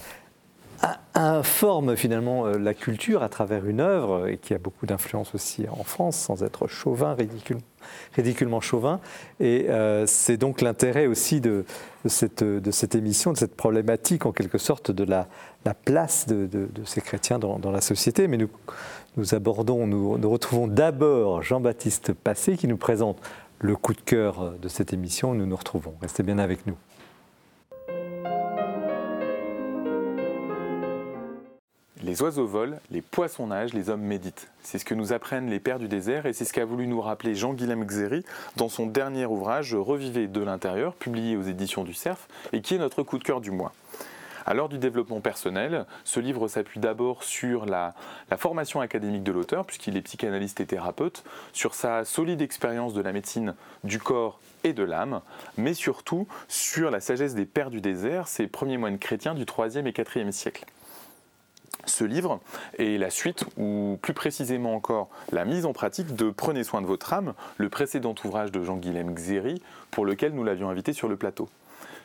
informe finalement euh, la culture à travers une œuvre et qui a beaucoup d'influence aussi en France, sans être chauvin, ridicule, ridiculement chauvin. Et euh, c'est donc l'intérêt aussi de, cette, de, cette, émission, de cette problématique en quelque sorte de la, la place de, ces chrétiens dans, dans, la société. Mais nous, nous abordons, nous, nous retrouvons d'abord Jean-Baptiste Passé qui nous présente le coup de cœur de cette émission. Nous nous retrouvons. Restez bien avec nous. Les oiseaux volent, les poissons nagent, les hommes méditent. C'est ce que nous apprennent les pères du désert et c'est ce qu'a voulu nous rappeler Jean-Guilhem Xéry dans son dernier ouvrage Revivez de l'intérieur, publié aux éditions du Cerf et qui est notre coup de cœur du mois. À l'heure du développement personnel, ce livre s'appuie d'abord sur la, formation académique de l'auteur, puisqu'il est psychanalyste et thérapeute, sur sa solide expérience de la médecine du corps et de l'âme, mais surtout sur la sagesse des pères du désert, ces premiers moines chrétiens du 3e et 4e siècle ce livre est la suite, ou plus précisément encore la mise en pratique de Prenez soin de votre âme, le précédent ouvrage de Jean-Guilhem Xéry, pour lequel nous l'avions invité sur le plateau.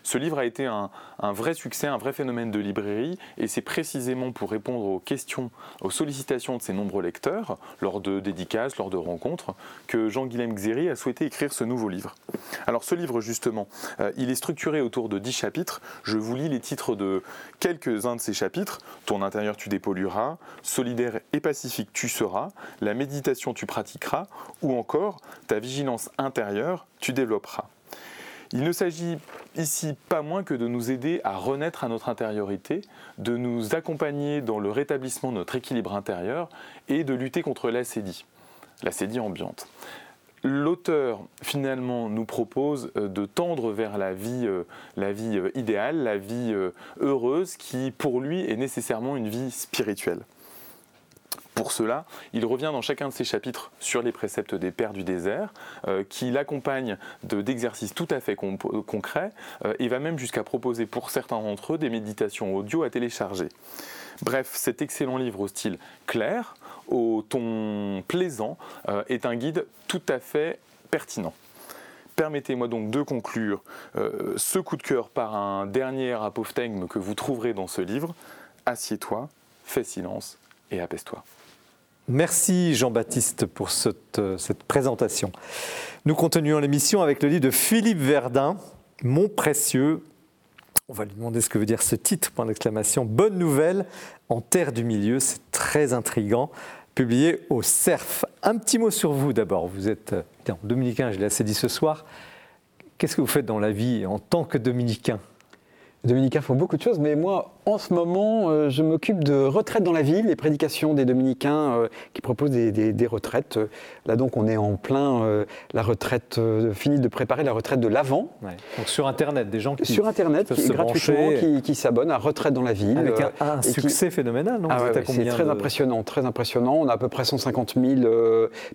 Ce livre a été un, vrai succès, un vrai phénomène de librairie, et c'est précisément pour répondre aux questions, aux sollicitations de ses nombreux lecteurs, lors de dédicaces, lors de rencontres, que Jean-Guilhem Xéry a souhaité écrire ce nouveau livre. Alors ce livre, justement, euh, il est structuré autour de dix chapitres. Je vous lis les titres de quelques-uns de ces chapitres. Ton intérieur, tu dépollueras, solidaire et pacifique, tu seras, la méditation, tu pratiqueras, ou encore ta vigilance intérieure, tu développeras. Il ne s'agit ici pas moins que de nous aider à renaître à notre intériorité, de nous accompagner dans le rétablissement de notre équilibre intérieur et de lutter contre l'acédie, l'acédie ambiante. L'auteur finalement nous propose euh, de tendre vers la vie, euh, la vie euh, idéale, la vie heureuse qui pour lui est nécessairement une vie spirituelle. Pour cela, il revient dans chacun de ses chapitres sur les préceptes des pères du désert, euh, qui l'accompagnent d'exercices tout à fait concrets, euh, et va même jusqu'à proposer pour certains d'entre eux des méditations audio à télécharger. Bref, cet excellent livre au style clair, au ton plaisant, euh, est un guide tout à fait pertinent. Permettez-moi donc de conclure ce coup de cœur par un dernier apophthegme que vous trouverez dans ce livre. Assieds-toi, fais silence et apaise-toi. Merci Jean-Baptiste pour euh, cette, présentation. Nous continuons l'émission avec le livre de Philippe Verdun, Mon précieux. On va lui demander ce que veut dire ce titre, point d'exclamation. Bonne nouvelle en terre du milieu, c'est très intrigant. Publié au CERF. Un petit mot sur vous d'abord. Vous êtes euh, dominicain, je l'ai assez dit ce soir. Qu'est-ce que vous faites dans la vie en tant que dominicain? Dominicains font beaucoup de choses, mais moi, en ce moment, euh, je m'occupe de retraite dans la ville, les prédications des dominicains euh, qui proposent des, retraites. Là, donc, on est en plein euh, la retraite, fini de préparer la retraite de l'avant. Donc, sur Internet, des gens qui. Sur Internet, qui, gratuitement, qui, s'abonnent à Retraite dans la ville. Avec un, succès phénoménal, non ah C'est très impressionnant, très impressionnant. On a à peu près 150 000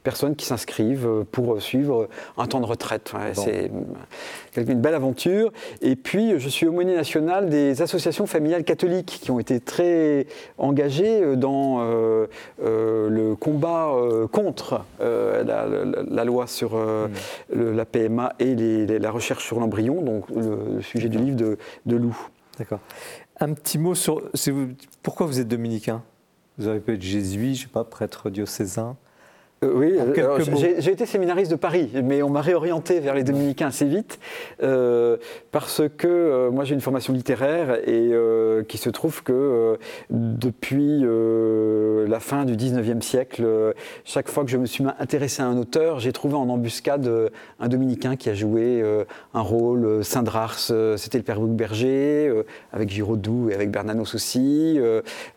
personnes qui s'inscrivent pour suivre un temps de retraite. C'est une belle aventure. Et puis, je suis aumônier national des associations familiales catholiques qui ont été très engagées euh, dans euh, euh, le combat contre la, loi sur la PMA et la recherche sur l'embryon, donc le, sujet du livre de, de Lou. D'accord. Un petit mot sur. pourquoi vous êtes dominicain? Vous avez pu être jésuite, je ne sais pas, prêtre diocésain oui, j'ai été séminariste de Paris, mais on m'a réorienté vers les dominicains assez vite, euh, parce que euh, moi j'ai une formation littéraire et qui se trouve que depuis la fin du 19e siècle, chaque fois que je me suis intéressé à un auteur, j'ai trouvé en embuscade un dominicain qui a joué un rôle, Saint-Drars, c'était le père Berger, avec Giraudoux et avec Bernanos aussi,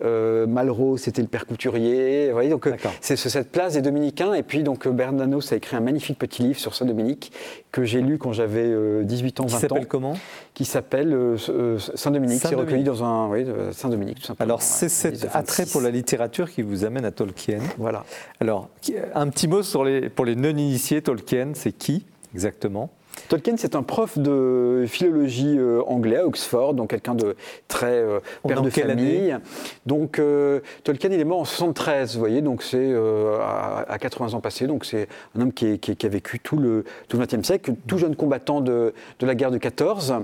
Malraux, c'était le père Couturier, vous voyez, donc c'est cette place des dominicains et puis, donc, Bernanos a écrit un magnifique petit livre sur Saint-Dominique que j'ai lu quand j'avais 18 euh, ans, 20 ans. Qui s'appelle comment? Qui s'appelle euh, euh, Saint-Dominique. c'est recueilli dans un. Oui, Saint-Dominique, tout simplement. Alors, c'est cet attrait pour la littérature qui vous amène à Tolkien. Voilà. Alors, un petit mot sur les, pour les non-initiés, Tolkien, c'est qui exactement? Tolkien, c'est un prof de philologie euh, anglais à Oxford, donc quelqu'un de très euh, père de famille. Donc euh, Tolkien, il est mort en 73, vous voyez, donc c'est à, 80 ans passés, donc c'est un homme qui, a vécu tout le, tout le XXe siècle, tout jeune combattant de, la guerre de 14,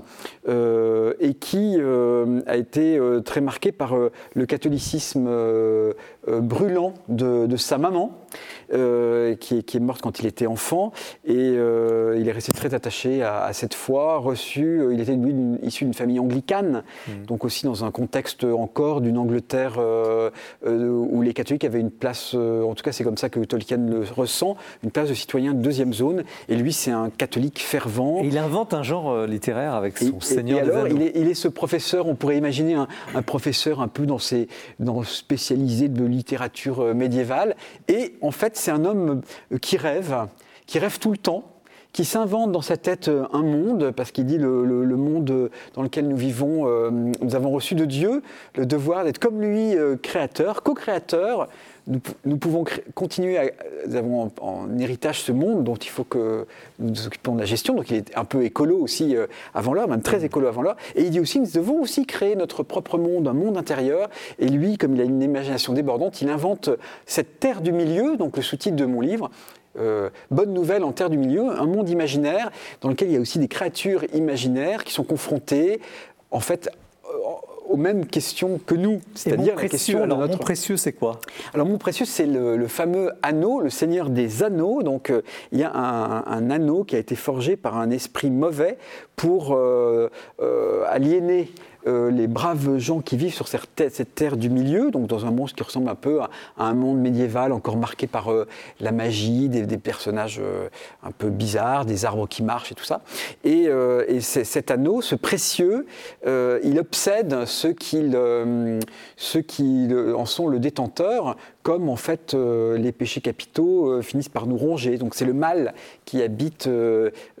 et qui a été très marqué par le catholicisme brûlant de, sa maman, qui, qui, est morte quand il était enfant, et il est resté très attaché à, cette foi, reçu, euh, il était lui issu d'une famille anglicane, hmm. donc aussi dans un contexte encore d'une Angleterre euh, euh, où les catholiques avaient une place, en tout cas c'est comme ça que Tolkien le ressent, une place de citoyen de deuxième zone, et lui c'est un catholique fervent. il invente un genre littéraire avec son Seigneur et alors, il est, il est, ce professeur, on pourrait imaginer un, professeur un peu dans ses, dans, spécialisé de littérature médiévale, et en fait c'est un homme qui rêve, qui rêve tout le temps, qui s'invente dans sa tête euh, un monde, parce qu'il dit le, monde dans lequel nous vivons, euh, nous avons reçu de Dieu le devoir d'être comme lui, euh, créateur, co-créateur. Nous, pouvons continuer à. Nous avons en, héritage ce monde dont il faut que nous nous occupions de la gestion, donc il est un peu écolo aussi avant l'heure, même très écolo avant l'heure. Et il dit aussi nous devons aussi créer notre propre monde, un monde intérieur. Et lui, comme il a une imagination débordante, il invente cette terre du milieu, donc le sous-titre de mon livre, bonne nouvelle en terre du milieu, un monde imaginaire dans lequel il y a aussi des créatures imaginaires qui sont confrontées, en fait, aux mêmes questions que nous, c'est-à-dire la question alors, de notre... Mon précieux, c'est quoi? Alors mon précieux, c'est le, fameux anneau, le Seigneur des anneaux. Donc euh, il y a un, anneau qui a été forgé par un esprit mauvais pour euh, euh, aliéner euh, les braves gens qui vivent sur cette terre, du milieu, donc dans un monde qui ressemble un peu à, un monde médiéval encore marqué par euh, la magie, des, personnages euh, un peu bizarres, des arbres qui marchent et tout ça. Et, cet anneau, ce précieux, il obsède ceux qui, ceux qui en sont le détenteur, comme en fait les péchés capitaux finissent par nous ronger. Donc c'est le mal qui habite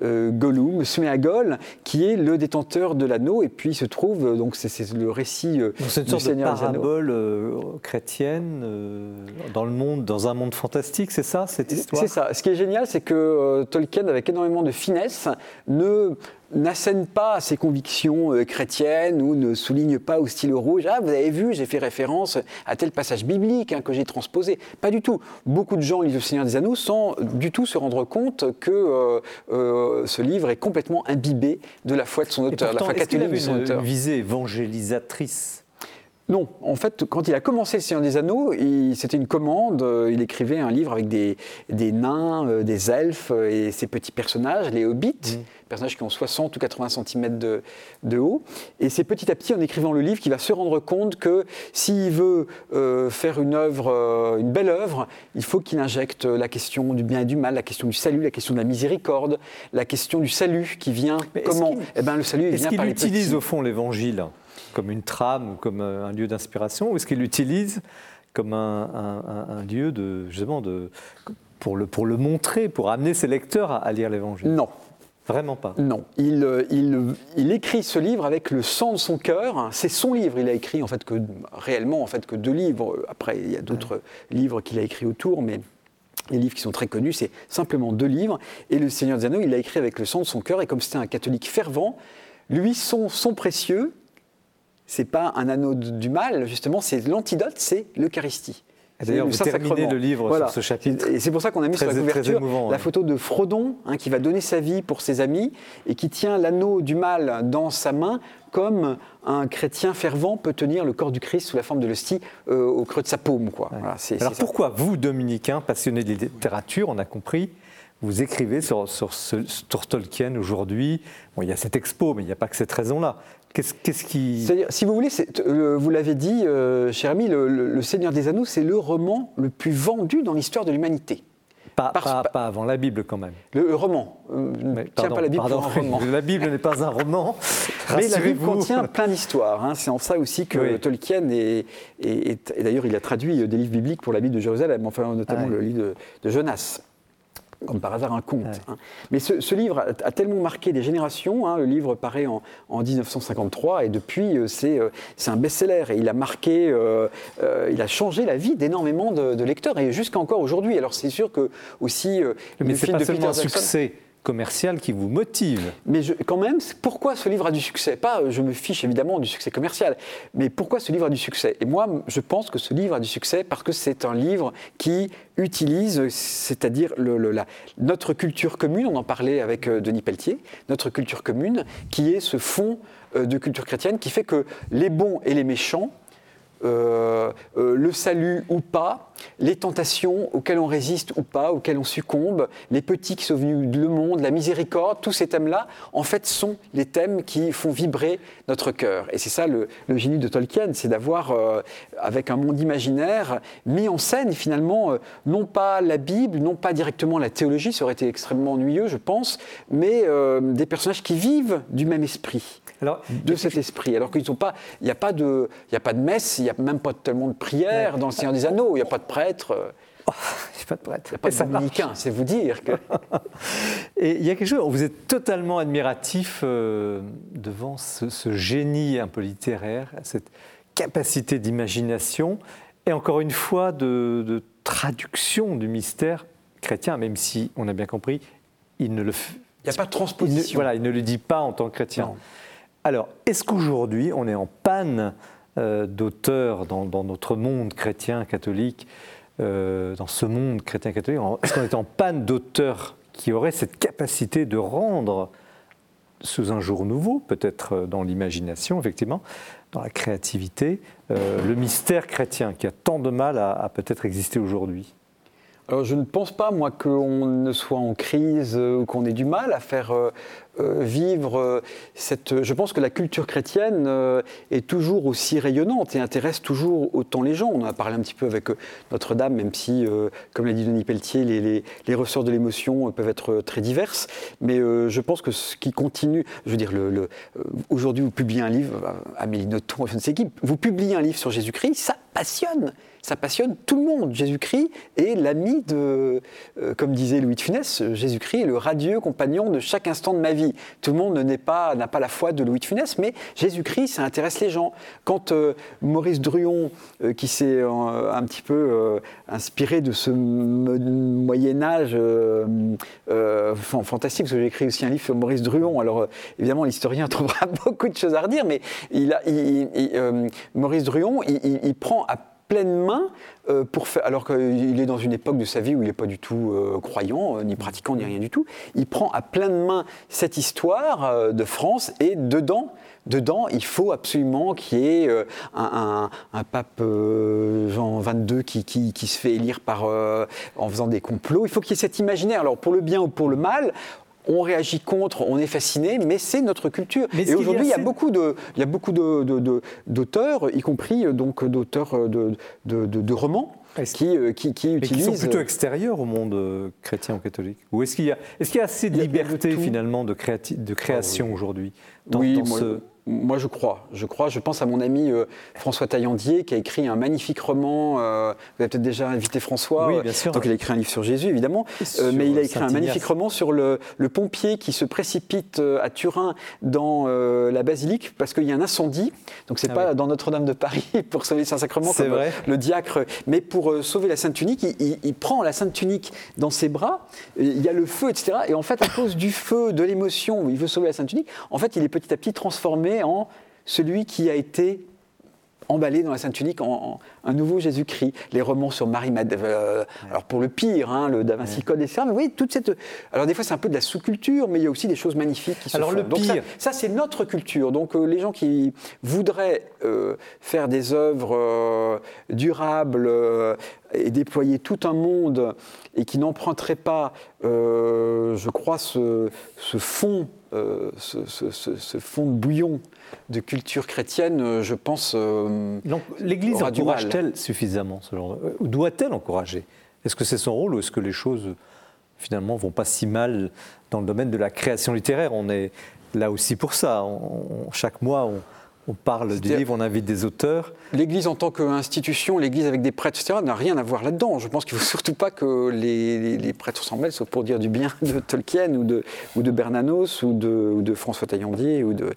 Gollum, Sméagol, qui est le détenteur de l'anneau, et puis il se trouve donc c'est le récit euh, c'est une sorte de parabole euh, chrétienne euh, dans le monde, dans un monde fantastique, c'est ça cette histoire? C'est ça. Ce qui est génial, c'est que Tolkien, avec énormément de finesse, ne n'assène pas ses convictions euh, chrétiennes ou ne souligne pas au stylo rouge Ah, vous avez vu, j'ai fait référence à tel passage biblique hein, que j'ai transposé. Pas du tout. Beaucoup de gens lisent Le Seigneur des Anneaux sans du tout se rendre compte que euh, euh, ce livre est complètement imbibé de la foi de son auteur, la foi catholique de son auteur. Une visée évangélisatrice? Non, en fait, quand il a commencé Le Seigneur des Anneaux, c'était une commande. Euh, il écrivait un livre avec des, nains, euh, des elfes euh, et ces petits personnages, les hobbits, mmh. personnages qui ont 60 ou 80 cm de, haut. Et c'est petit à petit, en écrivant le livre, qu'il va se rendre compte que s'il veut faire une œuvre, une belle œuvre, il faut qu'il injecte la question du bien et du mal, la question du salut, la question de la miséricorde, la question du salut qui vient. comment Eh ben, le salut vient par les petits. utilise au fond l'Évangile? Comme une trame ou comme un lieu d'inspiration, ou est-ce qu'il l'utilise comme un, lieu de, justement de, pour, le, pour le montrer, pour amener ses lecteurs à, lire l'Évangile? Non. Vraiment pas. Non. Il, euh, il, il, écrit ce livre avec le sang de son cœur. C'est son livre. Il a écrit en fait que réellement en fait que deux livres. Après, il y a d'autres livres qu'il a écrits autour, mais les livres qui sont très connus, c'est simplement deux livres. Et le Seigneur des Anneaux, il l'a écrit avec le sang de son cœur. Et comme c'était un catholique fervent, lui, son, son précieux, c'est pas un anneau du mal, justement, c'est l'antidote, c'est l'Eucharistie. D'ailleurs, vous terminez le livre sur ce chapitre. Et c'est pour ça qu'on a mis sur la couverture la photo de Frodon, hein, qui va donner sa vie pour ses amis et qui tient l'anneau du mal dans sa main, comme un chrétien fervent peut tenir le corps du Christ sous la forme de l'hostie euh, au creux de sa paume. Quoi. Alors pourquoi vous, dominicains, passionnés de littérature, on a compris, vous écrivez sur, sur, Tolkien aujourd'hui? Bon, il y a cette expo, mais il n'y a pas que cette raison-là. Qu'est-ce qui. Si vous voulez, euh, vous l'avez dit, euh, cher ami, le, Seigneur des Anneaux, c'est le roman le plus vendu dans l'histoire de l'humanité. Pas, pas, avant la Bible quand même. Le, roman. Euh, ne tient pas la Bible pour un roman. La Bible n'est pas un roman. Mais la Bible contient plein d'histoires. Hein. C'est en ça aussi que Tolkien est, et d'ailleurs il a traduit des livres bibliques pour la Bible de Jérusalem, enfin notamment le livre de, de Jonas comme par hasard un conte. Hein. Mais ce, livre a, tellement marqué des générations. Hein. le livre paraît en, 1953 et depuis euh, euh, c'est un best-seller et il a marqué, euh, il a changé la vie d'énormément de, lecteurs et jusqu'à encore aujourd'hui. Alors c'est sûr que aussi Mais le film de Peter Jackson, succès commercial qui vous motive. Mais quand même, pourquoi ce livre a du succès? Pas, je me fiche évidemment du succès commercial, mais pourquoi ce livre a du succès? Et moi, je pense que ce livre a du succès parce que c'est un livre qui utilise, c'est-à-dire notre culture commune, on en parlait avec euh, Denis Pelletier, notre culture commune, qui est ce fond euh, de culture chrétienne qui fait que les bons et les méchants, euh, le salut ou pas, les tentations auxquelles on résiste ou pas, auxquelles on succombe, les petits qui sont venus le monde, la miséricorde, tous ces thèmes-là, en fait, sont les thèmes qui font vibrer notre cœur. Et c'est ça le, génie de Tolkien, c'est d'avoir, euh, avec un monde imaginaire, mis en scène finalement, euh, non pas la Bible, non pas directement la théologie, ça aurait été extrêmement ennuyeux, je pense, mais euh, des personnages qui vivent du même esprit. Alors, de cet esprit. Alors qu'ils pas, il n'y a pas de, il a pas de messe, il n'y a même pas tellement de prières dans le Seigneur des Anneaux, il n'y a pas de prêtre. Oh, il n'y a pas de prêtre. Il n'y a pas de dominicain, c'est vous dire que. Et il y a quelque chose, vous êtes totalement admiratif euh, devant ce, génie un peu littéraire, cette capacité d'imagination et encore une fois de, traduction du mystère chrétien, même si on a bien compris, il ne le. Il n'y a pas de transposition. voilà, il ne le dit pas en tant que chrétien. Alors, est-ce qu'aujourd'hui, on est en panne euh, d'auteurs dans, notre monde chrétien, catholique, dans ce monde chrétien catholique Est-ce qu'on est en panne d'auteurs qui auraient cette capacité de rendre sous un jour nouveau, peut-être dans l'imagination, effectivement, dans la créativité, le mystère chrétien qui a tant de mal à peut-être exister aujourd'hui? Alors je ne pense pas, moi, qu'on ne soit en crise euh, ou qu'on ait du mal à faire euh, euh, vivre cette... Je pense que la culture chrétienne est toujours aussi rayonnante et intéresse toujours autant les gens. On en a parlé un petit peu avec Notre-Dame, même si, comme l'a dit Denis Pelletier, les, ressorts de l'émotion peuvent être très diverses. Mais je pense que ce qui continue... Je veux dire, aujourd'hui, vous publiez un livre, Amélie Nothomb, je ne sais qui, vous publiez un livre sur Jésus-Christ, ça passionne ça passionne tout le monde. Jésus-Christ est l'ami de, euh, comme disait Louis de Funès, Jésus-Christ est le radieux compagnon de chaque instant de ma vie. Tout le monde n'a pas, la foi de Louis de Funès, mais Jésus-Christ, ça intéresse les gens. Quand euh, Maurice Druon, euh, qui s'est un petit peu inspiré de ce Moyen Âge fantastique, parce que j'ai écrit aussi un livre sur Maurice Druon, alors évidemment l'historien trouvera beaucoup de choses à redire, mais Maurice Druon, il prend à pleine main euh, pour faire, alors qu'il est dans une époque de sa vie où il n'est pas du tout euh, croyant, euh, ni pratiquant, ni rien du tout. Il prend à pleine main cette histoire de France et dedans, dedans, il faut absolument qu'il y ait un, pape Jean XXII qui, qui, se fait élire par, en faisant des complots. Il faut qu'il y ait cet imaginaire. Alors pour le bien ou pour le mal, on réagit contre, on est fasciné, mais c'est notre culture. et aujourd'hui, il, y a beaucoup de, il y a beaucoup d'auteurs, y compris euh, donc d'auteurs euh, de, romans. Qui, euh, qui, qui, utilisent... qui sont plutôt extérieurs au monde chrétien ou catholique Ou est-ce qu'il y, a, est qu'il y a assez de liberté finalement de, de création aujourd'hui oui, moi, je crois. Je crois. Je pense à mon ami euh, François Taillandier qui a écrit un magnifique roman. Euh, vous avez peut-être déjà invité François. Oui, bien sûr. Donc, il a écrit un livre sur Jésus, évidemment. Euh, mais il a écrit un magnifique roman sur le, pompier qui se précipite à Turin dans la basilique parce qu'il y a un incendie. Donc, c'est ah pas dans Notre-Dame de Paris pour sauver Saint-Sacrement comme vrai. le diacre, mais pour sauver la Sainte Tunique. Il, il, prend la Sainte Tunique dans ses bras. Il y a le feu, etc. Et en fait, à cause du feu, de l'émotion, où il veut sauver la Sainte Tunique, en fait, il est petit à petit transformé en celui qui a été emballé dans la Sainte Tunique en, un nouveau Jésus-Christ. Les romans sur Marie Madeleine, euh, alors pour le pire, hein, le Da Vinci Code, etc. Mais oui, toute cette. Alors des fois, c'est un peu de la sous-culture, mais il y a aussi des choses magnifiques qui se alors, font. le pire. ça, c'est notre culture. Donc euh, les gens qui voudraient euh, faire des œuvres durables et déployer tout un monde et qui n'emprunteraient pas, je crois, ce, ce fond euh, ce, fond de bouillon de culture chrétienne, euh, je pense. Euh, L'Église encourage-t-elle suffisamment ce genre Doit-elle encourager? Est-ce que c'est son rôle ou est-ce que les choses finalement vont pas si mal dans le domaine de la création littéraire? On est là aussi pour ça. chaque mois, on, on parle du livre, on invite des auteurs. L'Église en tant qu'institution, l'Église avec des prêtres, etc., n'a rien à voir là-dedans. Je pense qu'il ne faut surtout pas que les, prêtres s'en mêlent, sauf pour dire du bien de Tolkien ou de, ou de Bernanos ou de, François Taillandier ou de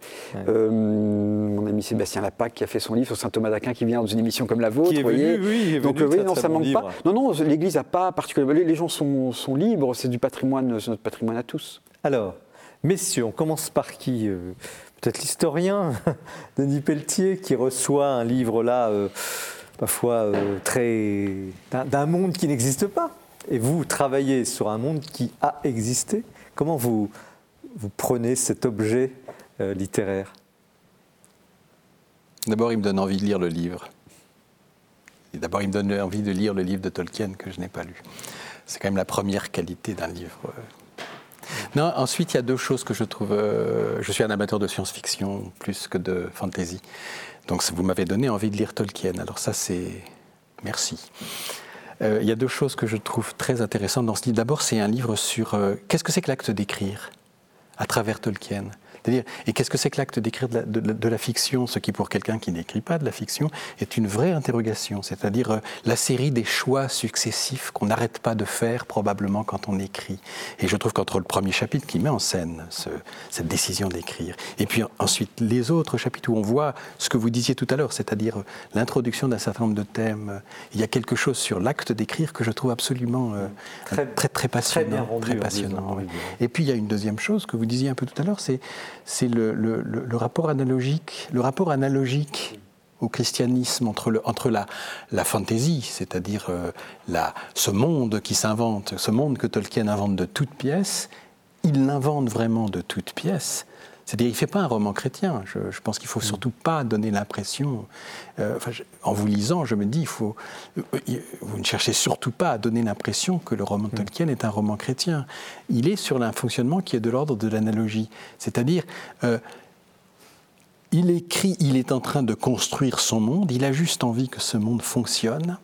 euh, mon ami Sébastien Lapac qui a fait son livre sur saint Thomas d'Aquin qui vient dans une émission comme la vôtre. Qui voyez. oui, Donc oui, non, ça manque pas. Non, non, l'Église n'a pas particulièrement. Les gens sont, sont libres, c'est du patrimoine, c'est notre patrimoine à tous. Alors, messieurs, on commence par qui euh, peut-être l'historien Denis Pelletier qui reçoit un livre là, euh, parfois euh, très d'un monde qui n'existe pas. Et vous travaillez sur un monde qui a existé. Comment vous, vous prenez cet objet euh, littéraire? D'abord, il me donne envie de lire le livre. D'abord, il me donne envie de lire le livre de Tolkien que je n'ai pas lu. C'est quand même la première qualité d'un livre non, ensuite, il y a deux choses que je trouve. Euh, je suis un amateur de science-fiction plus que de fantasy. Donc, vous m'avez donné envie de lire Tolkien. Alors, ça, c'est. Merci. Euh, il y a deux choses que je trouve très intéressantes dans ce livre. D'abord, c'est un livre sur euh, qu'est-ce que c'est que l'acte d'écrire à travers Tolkien? Et qu'est-ce que c'est que l'acte d'écrire de, la fiction, ce qui pour quelqu'un qui n'écrit pas de la fiction est une vraie interrogation, c'est-à-dire euh, la série des choix successifs qu'on n'arrête pas de faire probablement quand on écrit. Et je trouve qu'entre le premier chapitre qui met en scène cette décision d'écrire, et puis ensuite les autres chapitres où on voit ce que vous disiez tout à l'heure, c'est-à-dire euh, l'introduction d'un certain nombre de thèmes, euh, il y a quelque chose sur l'acte d'écrire que je trouve absolument très, très, passionnant. Très, passionnant. Et puis il y a une deuxième chose que vous disiez un peu tout à l'heure, c'est c'est le, rapport analogique, le rapport analogique au christianisme entre, le, entre la, la fantaisie, c'est-à-dire euh, ce monde qui s'invente, ce monde que Tolkien invente de toutes pièces, il l'invente vraiment de toutes pièces. C'est-à-dire, il ne fait pas un roman chrétien. Je, pense qu'il ne faut surtout pas donner l'impression. Euh, en vous lisant, je me dis, il faut, euh, vous ne cherchez surtout pas à donner l'impression que le roman de Tolkien est un roman chrétien. Il est sur un fonctionnement qui est de l'ordre de l'analogie. C'est-à-dire, il écrit, il est en train de construire son monde, il a juste envie que ce monde fonctionne,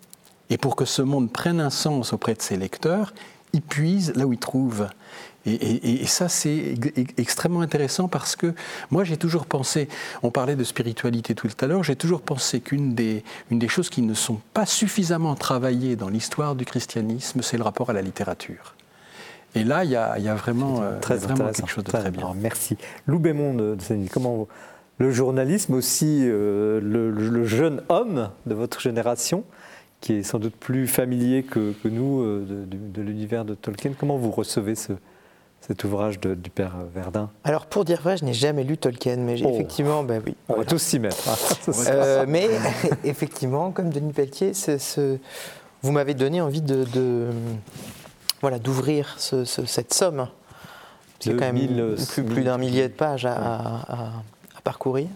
et pour que ce monde prenne un sens auprès de ses lecteurs, il puise là où il trouve. Et, ça, c'est extrêmement intéressant parce que moi, j'ai toujours pensé, on parlait de spiritualité tout à l'heure, j'ai toujours pensé qu'une des, une des choses qui ne sont pas suffisamment travaillées dans l'histoire du christianisme, c'est le rapport à la littérature. Et là, il y a, vraiment, euh, très vraiment quelque chose de très, bien. merci. Lou Bémond de comment le journalisme aussi, euh, le, jeune homme de votre génération, qui est sans doute plus familier que, nous euh, de, l'univers de Tolkien. Comment vous recevez ce, cet ouvrage du père Verdun Alors pour dire vrai, je n'ai jamais lu Tolkien, mais oh. effectivement, ben oui. On va tous s'y mettre. Euh, mais effectivement, comme Denis Pelletier, ce, vous m'avez donné envie de, voilà d'ouvrir cette somme. C'est quand même plus, plus d'un millier de pages à parcourir.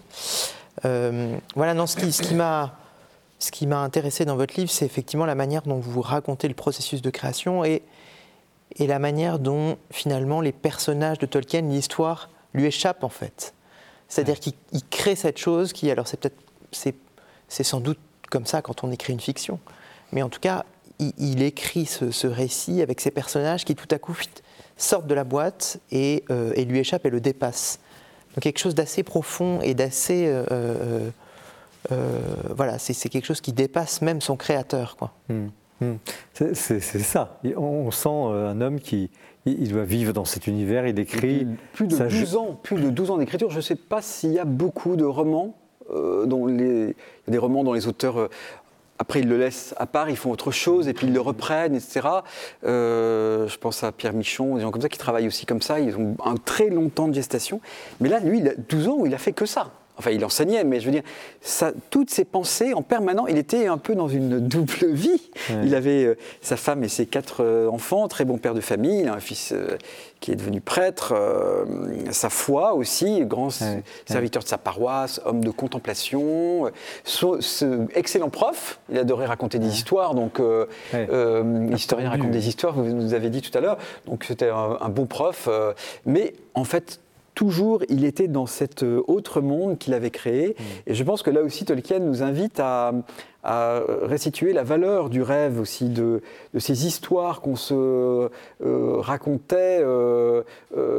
Euh, voilà, non, ce qui, ce qui m'a ce qui m'a intéressé dans votre livre, c'est effectivement la manière dont vous racontez le processus de création et, et la manière dont finalement les personnages de Tolkien, l'histoire, lui échappent en fait. C'est-à-dire qu'il crée cette chose qui, alors c'est peut-être, c'est sans doute comme ça quand on écrit une fiction, mais en tout cas, il, écrit ce, récit avec ces personnages qui tout à coup sortent de la boîte et, euh, et lui échappent et le dépassent. Donc quelque chose d'assez profond et d'assez... Euh, euh, euh, voilà, c'est quelque chose qui dépasse même son créateur. Quoi. Hmm. Hmm. C'est ça. On sent un homme qui il doit vivre dans cet univers, il écrit. Plus de, 12 ans, plus de 12 ans d'écriture. Je ne sais pas s'il y a beaucoup de romans. dont les, il y a des romans dont les auteurs après, ils le laissent à part, ils font autre chose, et puis ils le reprennent, etc. Euh, je pense à Pierre Michon, des gens comme ça qui travaillent aussi comme ça. Ils ont un très long temps de gestation. Mais là, lui, il a 12 ans où il a fait que ça. Enfin, il enseignait, mais je veux dire, ça, toutes ses pensées en permanent, il était un peu dans une double vie. Il avait euh, sa femme et ses quatre euh, enfants, très bon père de famille, il a un fils euh, qui est devenu prêtre, sa foi aussi, grand serviteur de sa paroisse, homme de contemplation, ce, excellent prof, il adorait raconter des histoires, donc historien raconte des histoires, vous nous avez dit tout à l'heure, donc c'était un, un, bon prof, mais en fait, toujours, il était dans cet euh, autre monde qu'il avait créé. Mm. Et je pense que là aussi, Tolkien nous invite à, restituer la valeur du rêve aussi, de, ces histoires qu'on se euh, racontait euh,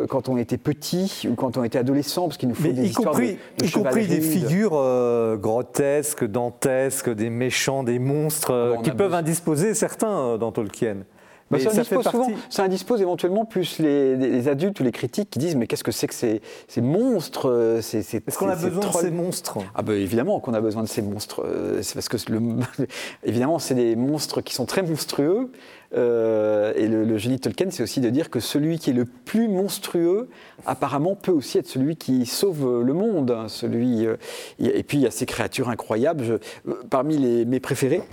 quand on était petit ou quand on était adolescent, parce qu'il nous faut des histoires compris, de, Y compris des figures grotesques, dantesques, des méchants, des monstres, ah qui peuvent indisposer certains dans Tolkien. Bah, ça, indispose souvent, ça indispose éventuellement plus les, adultes ou les critiques qui disent mais qu'est-ce que c'est que ces, monstres euh, Est-ce qu'on a besoin de ces monstres? Ah ben évidemment qu'on a besoin de ces monstres. Euh, c'est parce que le, évidemment c'est des monstres qui sont très monstrueux. Euh, et le, génie de Tolkien, c'est aussi de dire que celui qui est le plus monstrueux, apparemment, peut aussi être celui qui sauve le monde. Hein, celui, et puis il y a ces créatures incroyables. parmi les, mes préférés,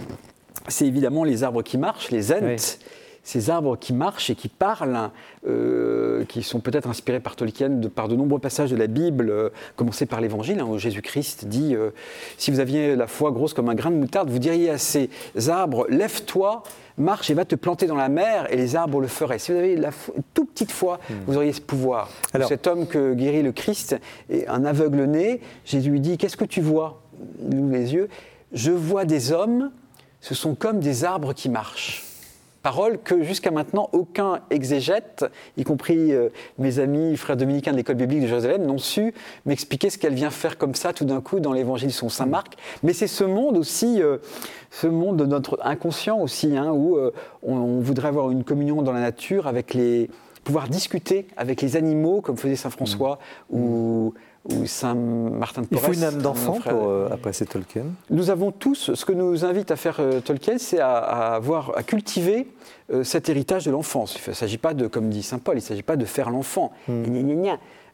c'est évidemment les arbres qui marchent, les Ents ces arbres qui marchent et qui parlent, euh, qui sont peut-être inspirés par Tolkien de, par de nombreux passages de la Bible, euh, commencé par l'Évangile, hein, où Jésus-Christ dit euh, Si vous aviez la foi grosse comme un grain de moutarde, vous diriez à ces arbres Lève-toi, marche et va te planter dans la mer, et les arbres le feraient. Si vous avez la toute petite foi, hmm. vous auriez ce pouvoir. Alors, Cet homme que guérit le Christ est un aveugle-né. Jésus lui dit Qu'est-ce que tu vois Nous les yeux? Je vois des hommes, ce sont comme des arbres qui marchent parole que jusqu'à maintenant aucun exégète, y compris euh, mes amis frères dominicains de l'école biblique de Jérusalem, n'ont su m'expliquer ce qu'elle vient faire comme ça tout d'un coup dans l'évangile de Saint Marc. Mais c'est ce monde aussi, euh, ce monde de notre inconscient aussi, hein, où euh, on, voudrait avoir une communion dans la nature avec les pouvoir discuter avec les animaux comme faisait Saint François ou ou Saint Martin de Il Porres. faut une âme d'enfant pour euh, apprécier Tolkien. Nous avons tous, ce que nous invite à faire euh, Tolkien, c'est à, à avoir, à cultiver euh, cet héritage de l'enfance. Il ne s'agit pas de, comme dit saint Paul, il ne s'agit pas de faire l'enfant, Hmm.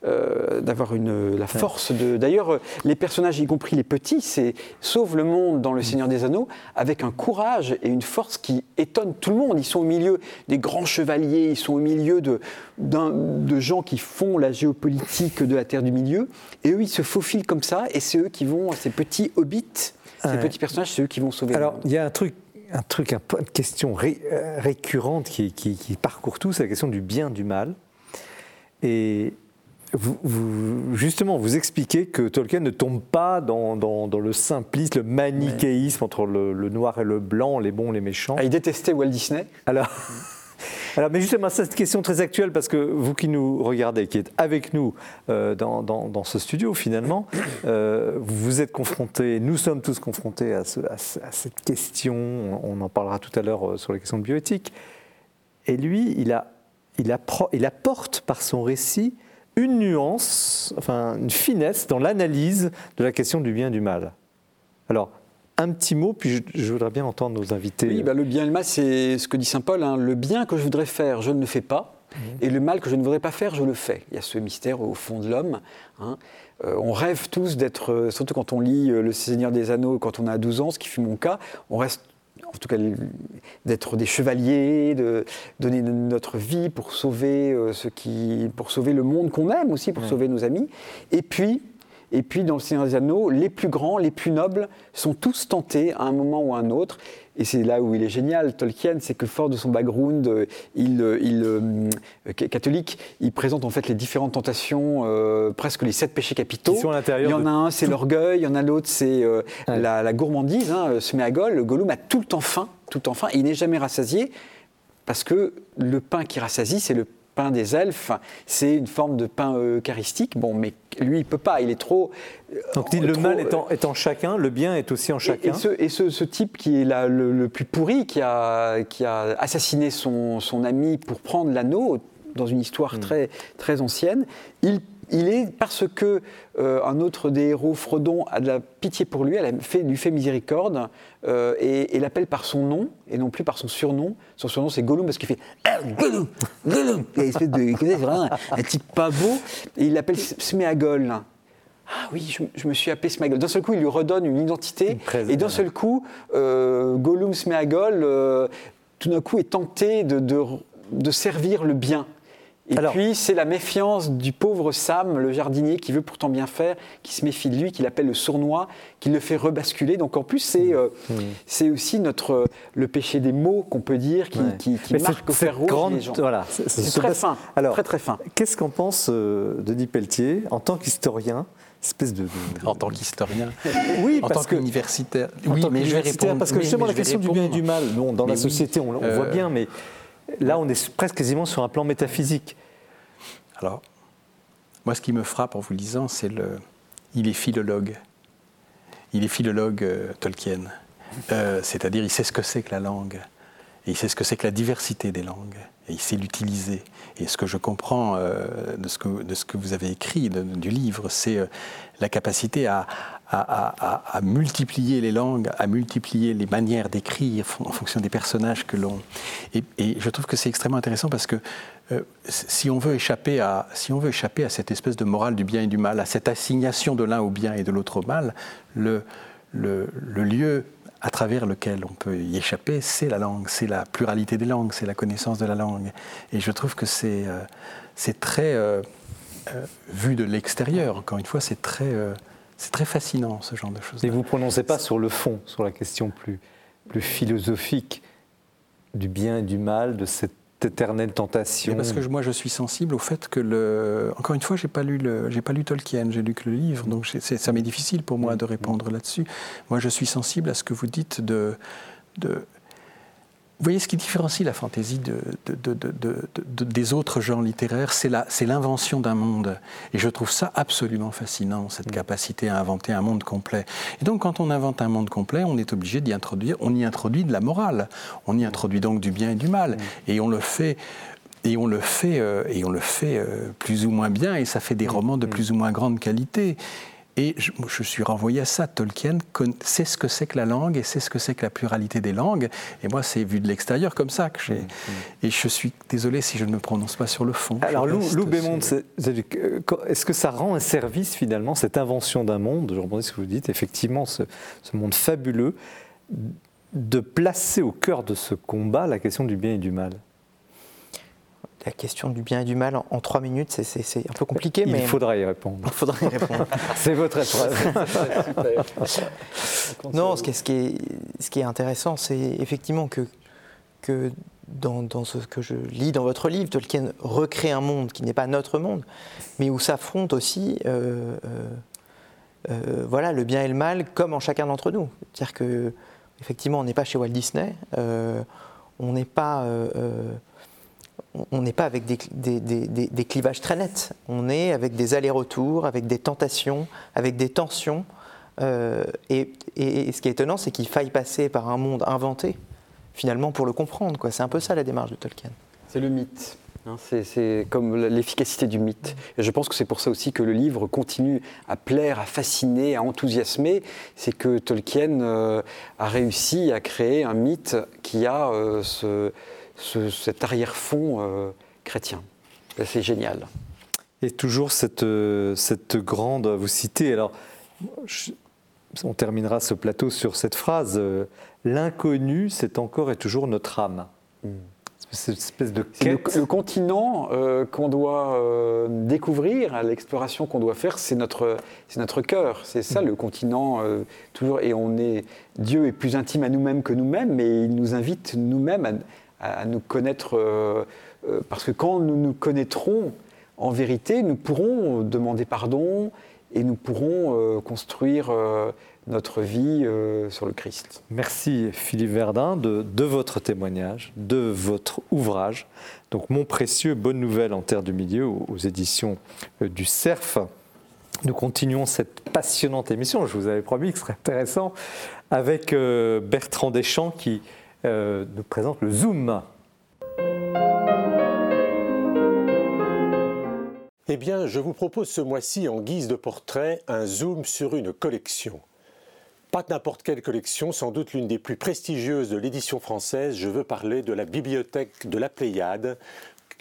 Euh, d'avoir une la force de. D'ailleurs, euh, les personnages, y compris les petits, c'est sauvent le monde dans Le Seigneur des Anneaux avec un courage et une force qui étonnent tout le monde. Ils sont au milieu des grands chevaliers, ils sont au milieu de, de gens qui font la géopolitique de la Terre du Milieu, et eux, ils se faufilent comme ça, et c'est eux qui vont, ces petits hobbits, ces Ouais. petits personnages, c'est eux qui vont sauver Alors, le monde. il y a un truc, un truc, un point de question ré- euh, récurrente qui, qui- qui parcourt tout, c'est la question du bien, du mal. Et vous, vous- justement, vous expliquez que Tolkien ne tombe pas dans, dans- dans le simplisme, le manichéisme entre le, le noir et le blanc, les bons, les méchants. Ah, ils détestaient Walt Disney. Alors, alors, mais justement, c'est une question très actuelle parce que vous qui nous regardez, qui êtes avec nous euh, dans, dans- dans ce studio, finalement, euh, vous êtes confrontés, nous sommes tous confrontés à, ce- à ce- à cette question. On en parlera tout à l'heure euh, sur la question de bioéthique. Et lui, il, a, il, il apporte par son récit une nuance, enfin une finesse dans l'analyse de la question du bien et du mal. Alors, un petit mot, puis je, je voudrais bien entendre nos invités. Oui, bah, le bien et le mal, c'est ce que dit saint Paul. hein. Le bien que je voudrais faire, je ne le fais pas. Et le mal que je ne voudrais pas faire, je le fais. Il y a ce mystère au fond de l'homme. hein. Euh, on rêve tous d'être, euh, surtout quand on lit euh, Le Seigneur des Anneaux quand on a 12 ans, ce qui fut mon cas, on reste, en tout cas, d'être des chevaliers, de donner notre vie pour sauver, euh, ce qui, pour sauver le monde qu'on aime aussi, pour sauver nos amis. Et puis, et puis, dans le Seigneur des Anneaux, les plus grands, les plus nobles sont tous tentés à un moment ou à un autre. Et c'est là où il est génial, Tolkien, c'est que fort de son background, euh, il, euh, il, euh, ca- catholique, il présente en fait les différentes tentations, euh, presque les sept péchés capitaux. Qui sont à l'intérieur Il y en a un, c'est l'orgueil, il y en a l'autre, c'est euh, Ouais. la, la gourmandise, hein, euh, Sméagol. Le Gollum a tout le temps faim, tout le temps faim, et il n'est jamais rassasié, parce que le pain qui rassasie, c'est le pain des elfes, c'est une forme de pain eucharistique. Bon, mais lui, il peut pas, il est trop. euh, Donc, le trop, mal euh, est en, est en chacun, le bien est aussi en chacun. Et, ce, et ce- ce type qui est le, le plus pourri, qui a, qui a assassiné son, son ami pour prendre l'anneau, dans une Hmm. histoire très, très ancienne, il, il est, parce que euh, un autre des héros, Frodon, a de la pitié pour lui, elle a fait, lui fait miséricorde, euh, et, et l'appelle par son nom, et non plus par son surnom. Son surnom, c'est Gollum, parce qu'il fait Ah, Gollum, Gollum Il espèce de- c'est vraiment un, un type pas beau, et il l'appelle Sméagol. Ah oui, je, je me suis appelé Sméagol. D'un seul coup, il lui redonne une identité. Une et d'un seul coup, euh, Gollum Sméagol, euh, tout d'un coup, est tenté de, de- de servir le bien. Et Alors- puis, c'est la méfiance du pauvre Sam, le jardinier, qui veut pourtant bien faire, qui se méfie de lui, qui l'appelle le sournois, qui le fait rebasculer. Donc, en plus, c'est euh, c'est aussi notre, euh, le péché des mots qu'on peut dire, qui. Ouais. qui, qui Mais marque au fer rouge grande- les gens. Voilà, c'est- C'est ce très fin, Alors, très très fin. qu'est-ce qu'en pense euh, Denis Pelletier en tant qu'historien espèce de, de- En tant qu'historien, oui en parce tant qu'universitaire. en Oui, tant mais je vais qu'universitaire, répondre. parce que justement mais la question du bien et du mal bon, dans Mais la oui. société on, on Euh, voit bien mais là on est presque quasiment sur un plan métaphysique Alors, moi, ce qui me frappe en vous lisant, c'est le. Il est philologue. Il est philologue euh, Tolkien. Euh, C'est-à-dire, il sait ce que c'est que la langue. Et il sait ce que c'est que la diversité des langues. Et il sait l'utiliser. Et ce que je comprends euh, de, ce que, de ce que vous avez écrit, du livre, c'est la capacité à, à- multiplier les langues, à multiplier les manières d'écrire en fonction des personnages que l'on. Et, je trouve que c'est extrêmement intéressant parce que euh, si on veut échapper à, si on veut échapper à cette espèce de morale du bien et du mal, à cette assignation de l'un au bien et de l'autre au mal, le, le, lieu à travers lequel on peut y échapper, c'est la langue, c'est la pluralité des langues, c'est la connaissance de la langue. Et je trouve que c'est euh, très, euh, euh, vu de l'extérieur, encore une fois, c'est très, c'est très fascinant ce genre de choses. et vous ne prononcez pas sur le fond sur la question plus, plus philosophique du bien et du mal de cette éternelle tentation parce que moi je suis sensible au fait que le encore une fois j'ai pas lu le j'ai pas lu Tolkien j'ai lu que le livre donc ça m'est difficile pour moi de répondre là-dessus moi je suis sensible à ce que vous dites de voyez ce qui différencie la fantaisie de, de- de- de- de- de- des autres genres littéraires, c'est l'invention d'un monde. Et je trouve ça absolument fascinant, cette capacité à inventer un monde complet. Et donc quand on invente un monde complet, on est obligé d'y introduire, on y introduit de la morale, on y introduit donc du bien et du mal. Et on le fait et on le fait, et on le fait plus ou moins bien, et ça fait des romans de plus ou moins grande qualité. Et je, je, suis renvoyé à ça. Tolkien sait ce que c'est que la langue et sait ce que c'est que la pluralité des langues. Et moi, c'est vu de l'extérieur comme ça que j'ai. Mm, mm. Et je suis désolé si je ne me prononce pas sur le fond. Alors, Lou, Lou Bémond, est-ce que ça rend un service finalement, cette invention d'un monde, je rebondis ce que vous dites, effectivement, ce, ce monde fabuleux, de placer au cœur de ce combat la question du bien et du mal? La question du bien et du mal en, trois minutes, c'est un peu compliqué. Il mais... faudra y répondre. Il faudra y répondre. c'est votre épreuve. non, ce qui est, ce qui est, ce qui est intéressant, c'est effectivement que, que dans, dans, ce que je lis dans votre livre, Tolkien recrée un monde qui n'est pas notre monde, mais où s'affrontent aussi euh, euh, euh, voilà, le bien et le mal comme en chacun d'entre nous. C'est-à-dire que, effectivement, on n'est pas chez Walt Disney, on n'est pas on n'est pas avec des, clivages très nets, on est avec des allers-retours, avec des tentations, avec des tensions. Euh, et, ce qui est étonnant, c'est qu'il faille passer par un monde inventé, finalement, pour le comprendre. C'est un peu ça la démarche de Tolkien. C'est le mythe. Hein, c'est comme l'efficacité du mythe. Et je pense que c'est pour ça aussi que le livre continue à plaire, à fasciner, à enthousiasmer. C'est que Tolkien euh, a réussi à créer un mythe qui a euh, ce, cet arrière-fond euh, chrétien. C'est génial. Et toujours cette, euh, cette grande, vous citez, alors on terminera ce plateau sur cette phrase, euh, l'inconnu, c'est encore et toujours notre âme. Hmm. Cette espèce de quête. Le, continent qu'on doit découvrir, l'exploration qu'on doit faire, c'est notre, c'est notre cœur. C'est ça hmm. le continent toujours. Et on est Dieu est plus intime à nous-mêmes que nous-mêmes, mais il nous invite nous-mêmes à, à, nous connaître, euh, euh, parce que quand nous nous connaîtrons, en vérité, nous pourrons demander pardon et nous pourrons euh, construire notre vie sur le Christ. Merci Philippe Verdun de, votre témoignage, de votre ouvrage. Donc Mon précieux, bonne nouvelle en terre du milieu aux, éditions du CERF. Nous continuons cette passionnante émission, je vous avais promis que ce serait intéressant, avec Bertrand Deschamps qui nous présente le Zoom. Eh bien, je vous propose ce mois-ci, en guise de portrait, un zoom sur une collection. Pas n'importe quelle collection, sans doute l'une des plus prestigieuses de l'édition française. Je veux parler de la bibliothèque de la Pléiade,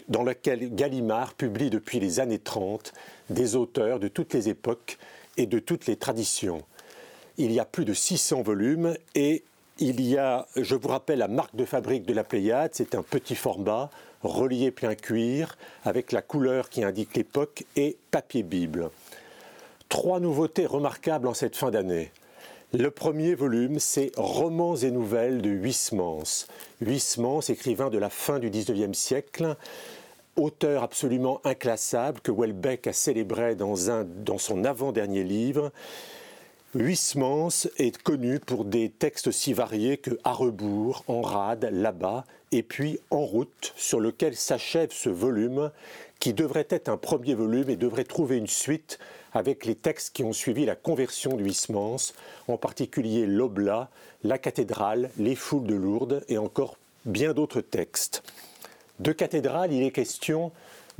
dans laquelle Gallimard publie depuis les années 30 des auteurs de toutes les époques et de toutes les traditions. Il y a plus de 600 volumes et il y a, je vous rappelle, la marque de fabrique de la Pléiade, c'est un petit format, relié plein cuir, avec la couleur qui indique l'époque et papier Bible. Trois nouveautés remarquables en cette fin d'année. Le premier volume, c'est Romans et nouvelles de Huysmans. Huysmans, écrivain de la fin du XIXe siècle, auteur absolument inclassable que Welbeck a célébré dans, un, dans son avant-dernier livre, Huysmans est connu pour des textes si variés que À rebours, En rade, Là-bas, et puis En route, sur lequel s'achève ce volume, qui devrait être un premier volume et devrait trouver une suite avec les textes qui ont suivi la conversion d'Huysmans, en particulier l'Oblat, la cathédrale, les foules de Lourdes et encore bien d'autres textes. De cathédrale, il est question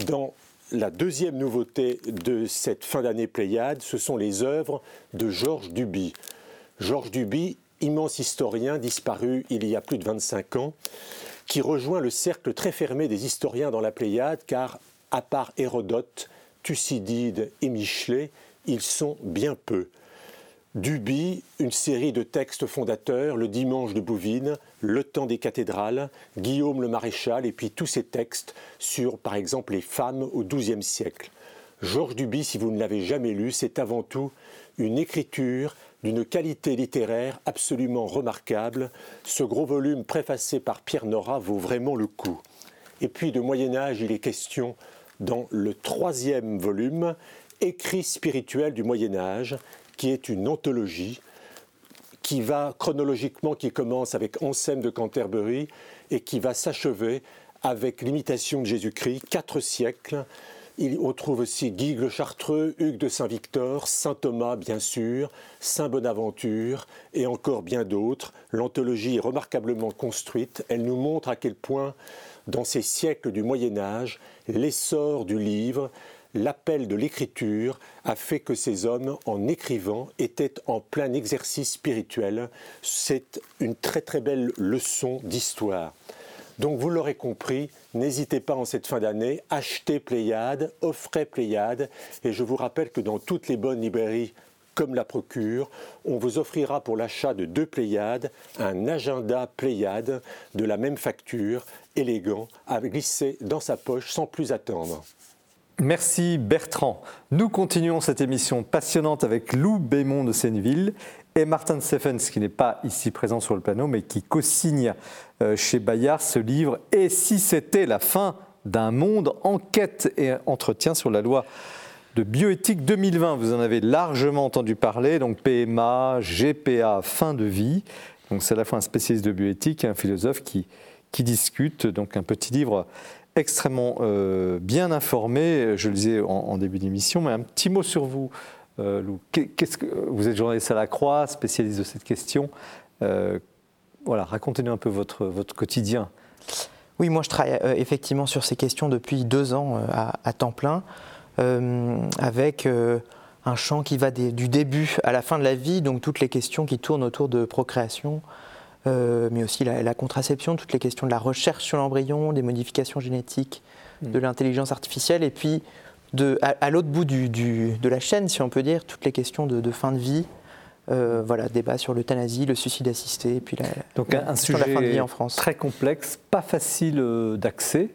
dans la deuxième nouveauté de cette fin d'année Pléiade, ce sont les œuvres de Georges Duby. Georges Duby, immense historien disparu il y a plus de 25 ans, qui rejoint le cercle très fermé des historiens dans la Pléiade, car à part Hérodote, Thucydide et Michelet, ils sont bien peu. Duby, une série de textes fondateurs, Le Dimanche de Bouvines, Le Temps des cathédrales, Guillaume le Maréchal, et puis tous ces textes sur, par exemple, les femmes au XIIe siècle. Georges Duby, si vous ne l'avez jamais lu, c'est avant tout une écriture d'une qualité littéraire absolument remarquable. Ce gros volume préfacé par Pierre Nora vaut vraiment le coup. Et puis de Moyen Âge, il est question dans le troisième volume, Écrit spirituel du Moyen Âge, qui est une anthologie qui va chronologiquement, qui commence avec Anselme de Canterbury et qui va s'achever avec l'imitation de Jésus-Christ, quatre siècles, on trouve aussi Guy le Chartreux, Hugues de Saint-Victor, Saint Thomas bien sûr, Saint Bonaventure et encore bien d'autres. L'anthologie est remarquablement construite. Elle nous montre à quel point, dans ces siècles du Moyen Âge, l'essor du livre, l'appel de l'écriture a fait que ces hommes, en écrivant, étaient en plein exercice spirituel. C'est une très très belle leçon d'histoire. Donc vous l'aurez compris, n'hésitez pas en cette fin d'année, achetez Pléiade, offrez Pléiade, et je vous rappelle que dans toutes les bonnes librairies comme la Procure, on vous offrira pour l'achat de deux Pléiades un agenda Pléiade de la même facture, élégant, à glisser dans sa poche sans plus attendre. Merci Bertrand. Nous continuons cette émission passionnante avec Lou Bémond de Senneville et Martin Stephens, qui n'est pas ici présent sur le panneau, mais qui co-signe euh, chez Bayard ce livre Et si c'était la fin d'un monde Enquête et entretien sur la loi de bioéthique 2020. Vous en avez largement entendu parler, donc PMA, GPA, fin de vie. Donc c'est à la fois un spécialiste de bioéthique et un philosophe qui, qui discute. Donc un petit livre extrêmement euh, bien informé, je le disais en, début d'émission, mais un petit mot sur vous, euh, Lou. Vous êtes journaliste à la Croix, spécialiste de cette question. Euh, voilà, racontez-nous un peu votre, votre quotidien. Oui, moi je travaille effectivement sur ces questions depuis deux ans à, temps plein, avec un champ qui va du début à la fin de la vie, donc toutes les questions qui tournent autour de procréation, euh, mais aussi la, contraception, toutes les questions de la recherche sur l'embryon, des modifications génétiques, mm. de l'intelligence artificielle, et puis de, à, l'autre bout du, de la chaîne, si on peut dire, toutes les questions de, fin de vie. Euh, voilà, débat sur l'euthanasie, le suicide assisté, et puis la, Donc un, sujet la fin de vie en France. très complexe, pas facile euh, d'accès,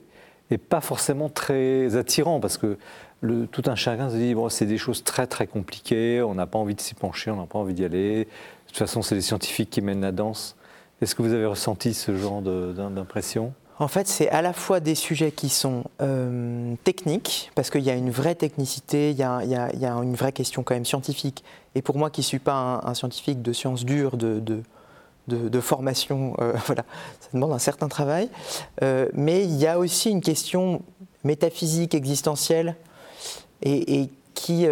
et pas forcément très attirant, parce que le, tout un chacun se dit bon, c'est des choses très très compliquées, on n'a pas envie de s'y pencher, on n'a pas envie d'y aller. De toute façon, c'est les scientifiques qui mènent la danse. Est-ce que vous avez ressenti ce genre d'impression? En fait, c'est à la fois des sujets qui sont euh, techniques, parce qu'il y a une vraie technicité, il y, a, une vraie question quand même scientifique. Et pour moi qui ne suis pas un, scientifique de sciences dures, de, formation, euh, ça demande un certain travail. Euh, mais il y a aussi une question métaphysique, existentielle, et, et qui,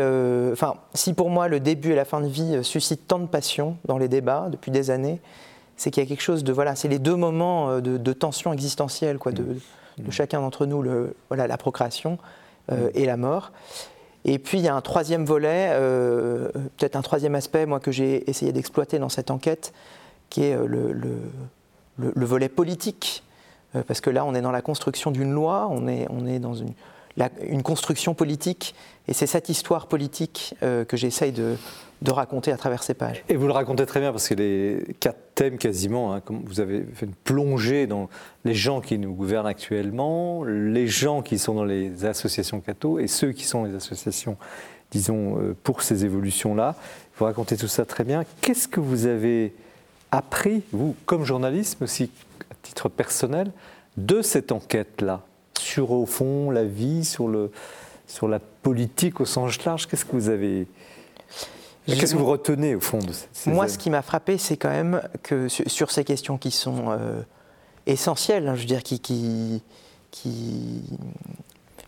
enfin, si pour moi le début et la fin de vie suscitent tant de passion dans les débats depuis des années, c'est qu'il y a quelque chose de voilà, c'est les deux moments euh, de, tension existentielle quoi, de, mmh. chacun d'entre nous, le, voilà, la procréation euh, mmh. et la mort. Et puis il y a un troisième volet, euh, peut-être un troisième aspect, moi que j'ai essayé d'exploiter dans cette enquête, qui est le, le, volet politique, parce que là on est dans la construction d'une loi, on est, on est dans une, une construction politique, et c'est cette histoire politique que j'essaye de, de raconter à travers ces pages. Et vous le racontez très bien parce que les quatre thèmes quasiment, hein, comme vous avez fait une plongée dans les gens qui nous gouvernent actuellement, les gens qui sont dans les associations catho et ceux qui sont les associations, disons, euh, pour ces évolutions-là. Vous racontez tout ça très bien. Qu'est-ce que vous avez appris, vous, comme journaliste, mais aussi à titre personnel, de cette enquête-là sur, au fond, la vie, sur, le, sur la politique au sens large? Qu'est-ce que vous avez Qu'est-ce que vous retenez au fond de ces Moi, ce qui m'a frappé, c'est quand même que sur, ces questions qui sont euh, essentielles, hein, je veux dire, qui, qui, qui,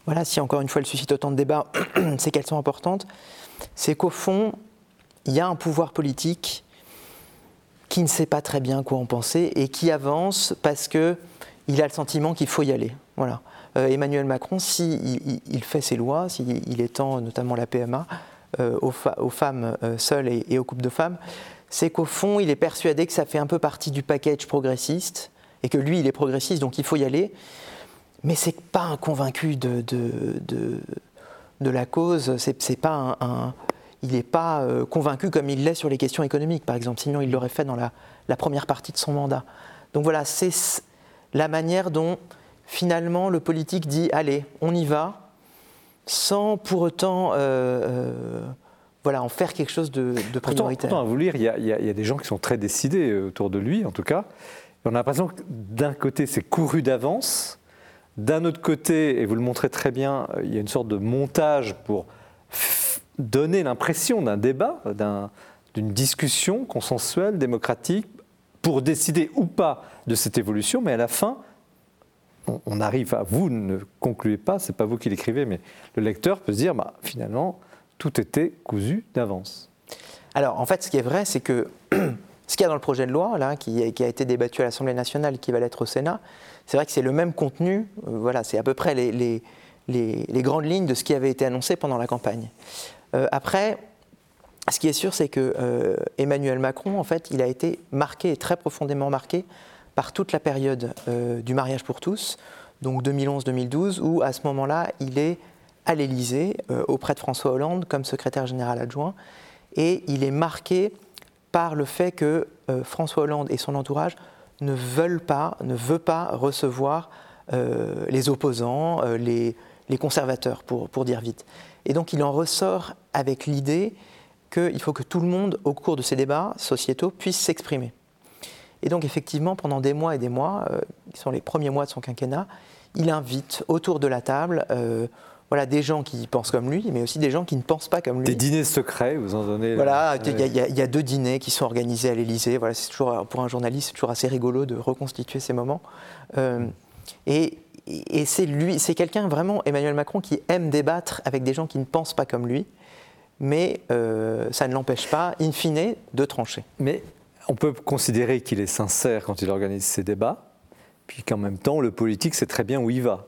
voilà, si encore une fois elles suscitent autant de débats, c'est qu'elles sont importantes. C'est qu'au fond, il y a un pouvoir politique qui ne sait pas très bien quoi en penser et qui avance parce que il a le sentiment qu'il faut y aller. Voilà. Euh, Emmanuel Macron, s'il il, fait ses lois, s'il étend notamment la PMA, euh, aux, femmes euh, seules et, aux couples de femmes, c'est qu'au fond, il est persuadé que ça fait un peu partie du package progressiste et que lui, il est progressiste, donc il faut y aller. Mais c'est pas un convaincu de, de, de, la cause. C'est pas un, il n'est pas euh, convaincu comme il l'est sur les questions économiques, par exemple. Sinon, il l'aurait fait dans la, la, première partie de son mandat. Donc voilà, c'est la manière dont finalement le politique dit allez, on y va sans pour autant euh, euh, voilà, en faire quelque chose de, de prioritaire. Pourtant, à vous lire, il y, a, des gens qui sont très décidés euh, autour de lui, en tout cas. on a l'impression que d'un côté, c'est couru d'avance. D'un autre côté, et vous le montrez très bien, il y a une sorte de montage pour donner l'impression d'un débat, d'une discussion consensuelle, démocratique, pour décider ou pas de cette évolution, mais à la fin, on, arrive à vous ne concluez pas, c'est pas vous qui l'écrivez, mais le lecteur peut se dire, bah, finalement, tout était cousu d'avance. Alors, en fait, ce qui est vrai, c'est que ce qu'il y a dans le projet de loi, là, qui, a été débattu à l'Assemblée nationale, qui va l'être au Sénat, c'est vrai que c'est le même contenu. Euh, voilà, c'est à peu près les, grandes lignes de ce qui avait été annoncé pendant la campagne. Euh, après, ce qui est sûr, c'est que euh, Emmanuel Macron, en fait, il a été marqué, très profondément marqué, par toute la période du mariage pour tous, donc 2011-2012, où à ce moment-là, il est à l'Élysée, auprès de François Hollande, comme secrétaire général adjoint, et il est marqué par le fait que François Hollande et son entourage ne veulent pas, ne veut pas recevoir euh, les opposants, euh, les, conservateurs, pour, pour, dire vite. Et donc il en ressort avec l'idée qu'il faut que tout le monde, au cours de ces débats sociétaux, puisse s'exprimer. Et donc effectivement, pendant des mois et des mois, euh, qui sont les premiers mois de son quinquennat, il invite autour de la table voilà, des gens qui pensent comme lui, mais aussi des gens qui ne pensent pas comme lui. Des dîners secrets, vous en donnez Voilà, il y, a deux dîners qui sont organisés à l'Élysée. Voilà, c'est toujours pour un journaliste, c'est toujours assez rigolo de reconstituer ces moments. Euh, et, c'est lui, c'est quelqu'un vraiment, Emmanuel Macron, qui aime débattre avec des gens qui ne pensent pas comme lui, mais euh, ça ne l'empêche pas, in fine, de trancher. Mais on peut considérer qu'il est sincère quand il organise ses débats, puis qu'en même temps, le politique sait très bien où il va.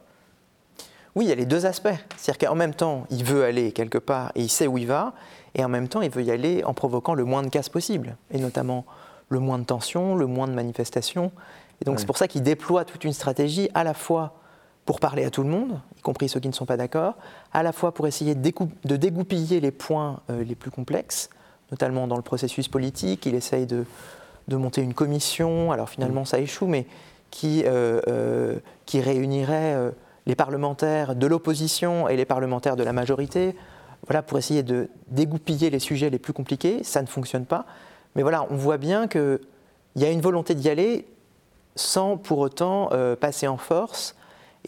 Oui, il y a les deux aspects. C'est-à-dire qu'en même temps, il veut aller quelque part et il sait où il va, et en même temps, il veut y aller en provoquant le moins de casse possible, et notamment le moins de tensions, le moins de manifestations. Et donc c'est pour ça qu'il déploie toute une stratégie à la fois pour parler à tout le monde, y compris ceux qui ne sont pas d'accord, à la fois pour essayer de, dégoupiller les points euh, les plus complexes, notamment dans le processus politique. Il essaye de, monter une commission, alors finalement ça échoue, mais qui, euh, euh, qui réunirait les parlementaires de l'opposition et les parlementaires de la majorité, voilà, pour essayer de dégoupiller les sujets les plus compliqués. Ça ne fonctionne pas. Mais voilà, on voit bien qu'il y a une volonté d'y aller sans pour autant euh, passer en force.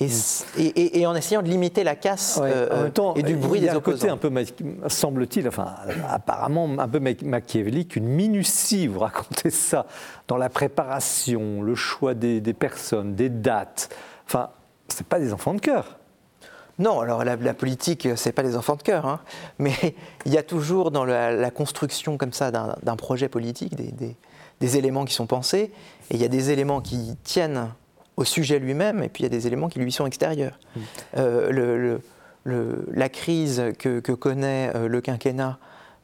Et, et, en essayant de limiter la casse euh, et du bruit des opposants. Il y a un côté un peu, semble-t-il, enfin apparemment un peu machiavélique, une minutie, vous racontez ça, dans la préparation, le choix des, des personnes, des dates. Enfin, c'est pas des enfants de cœur. Non, alors la, politique, c'est pas des enfants de cœur, hein. mais il y a toujours dans la, construction comme ça d'un projet politique des, éléments qui sont pensés, et il y a des éléments qui tiennent au sujet lui-même, et puis il y a des éléments qui lui sont extérieurs. Mm. Euh, la crise que, connaît euh, le quinquennat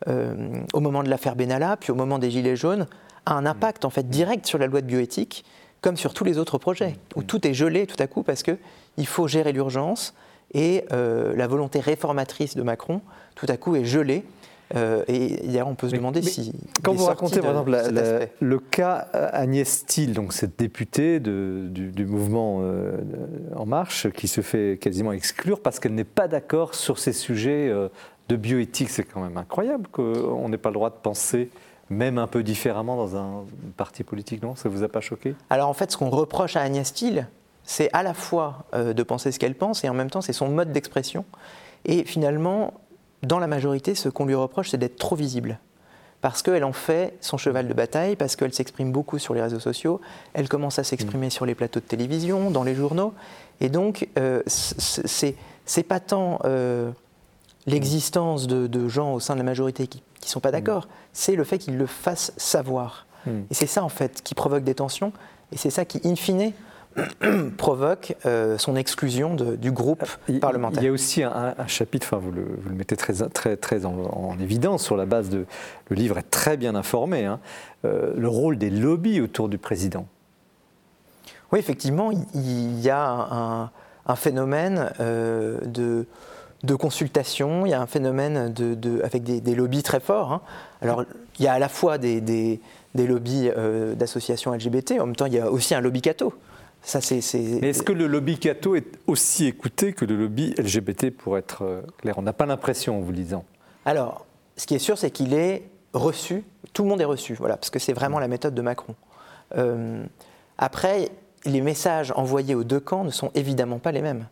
euh, au moment de l'affaire Benalla, puis au moment des Gilets jaunes, a un impact en fait direct sur la loi de bioéthique, comme sur tous les autres projets, où tout est gelé tout à coup parce qu'il faut gérer l'urgence et euh, la volonté réformatrice de Macron, tout à coup, est gelée. Euh, et d'ailleurs, on peut se demander si. Quand vous racontez, par exemple, le cas Agnès Steele, donc cette députée du, mouvement euh, En Marche, qui se fait quasiment exclure parce qu'elle n'est pas d'accord sur ces sujets de bioéthique, c'est quand même incroyable qu'on n'ait pas le droit de penser même un peu différemment dans un parti politique, non? Ça vous a pas choqué? Alors en fait, ce qu'on reproche à Agnès Steele, c'est à la fois euh, de penser ce qu'elle pense et en même temps c'est son mode d'expression. Et finalement, dans la majorité, ce qu'on lui reproche, c'est d'être trop visible. Parce qu'elle en fait son cheval de bataille, parce qu'elle s'exprime beaucoup sur les réseaux sociaux, elle commence à s'exprimer mm. sur les plateaux de télévision, dans les journaux. Et donc, euh, c'est pas tant euh, l'existence de, gens au sein de la majorité qui ne sont pas d'accord, mm. c'est le fait qu'ils le fassent savoir. Mm. Et c'est ça, en fait, qui provoque des tensions, et c'est ça qui, in fine, provoque euh, son exclusion du groupe parlementaire. Il y a aussi un, chapitre, enfin vous le, vous le, mettez très, très, très en, évidence sur la base de... Le livre est très bien informé, hein, euh, le rôle des lobbies autour du président. Oui, effectivement, il y a un, un phénomène euh, de de consultation, il y a un phénomène de, avec des, lobbies très forts. Hein. Alors, il y a à la fois des, des, lobbies euh, d'associations LGBT, en même temps, il y a aussi un lobby catho. Ça, c'est, Mais est-ce que le lobby catho est aussi écouté que le lobby LGBT, pour être euh, clair? On n'a pas l'impression en vous lisant. Alors, ce qui est sûr, c'est qu'il est reçu, tout le monde est reçu, voilà, parce que c'est vraiment la méthode de Macron. Euh, après, les messages envoyés aux deux camps ne sont évidemment pas les mêmes.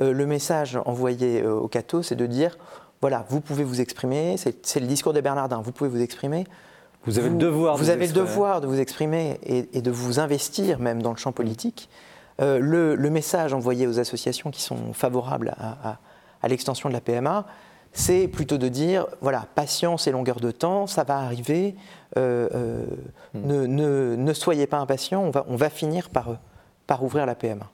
Euh, le message envoyé euh, au Cato, c'est de dire voilà, vous pouvez vous exprimer, c'est le discours des Bernardins, vous pouvez vous exprimer. Vous avez le devoir. Vous, avez le devoir de vous exprimer et, de vous investir même dans le champ politique. Euh, le, message envoyé aux associations qui sont favorables à, l'extension de la PMA, c'est plutôt de dire, voilà, patience et longueur de temps, ça va arriver, euh, euh, hmm. ne, soyez pas impatients, on va, on va finir par, par ouvrir la PMA.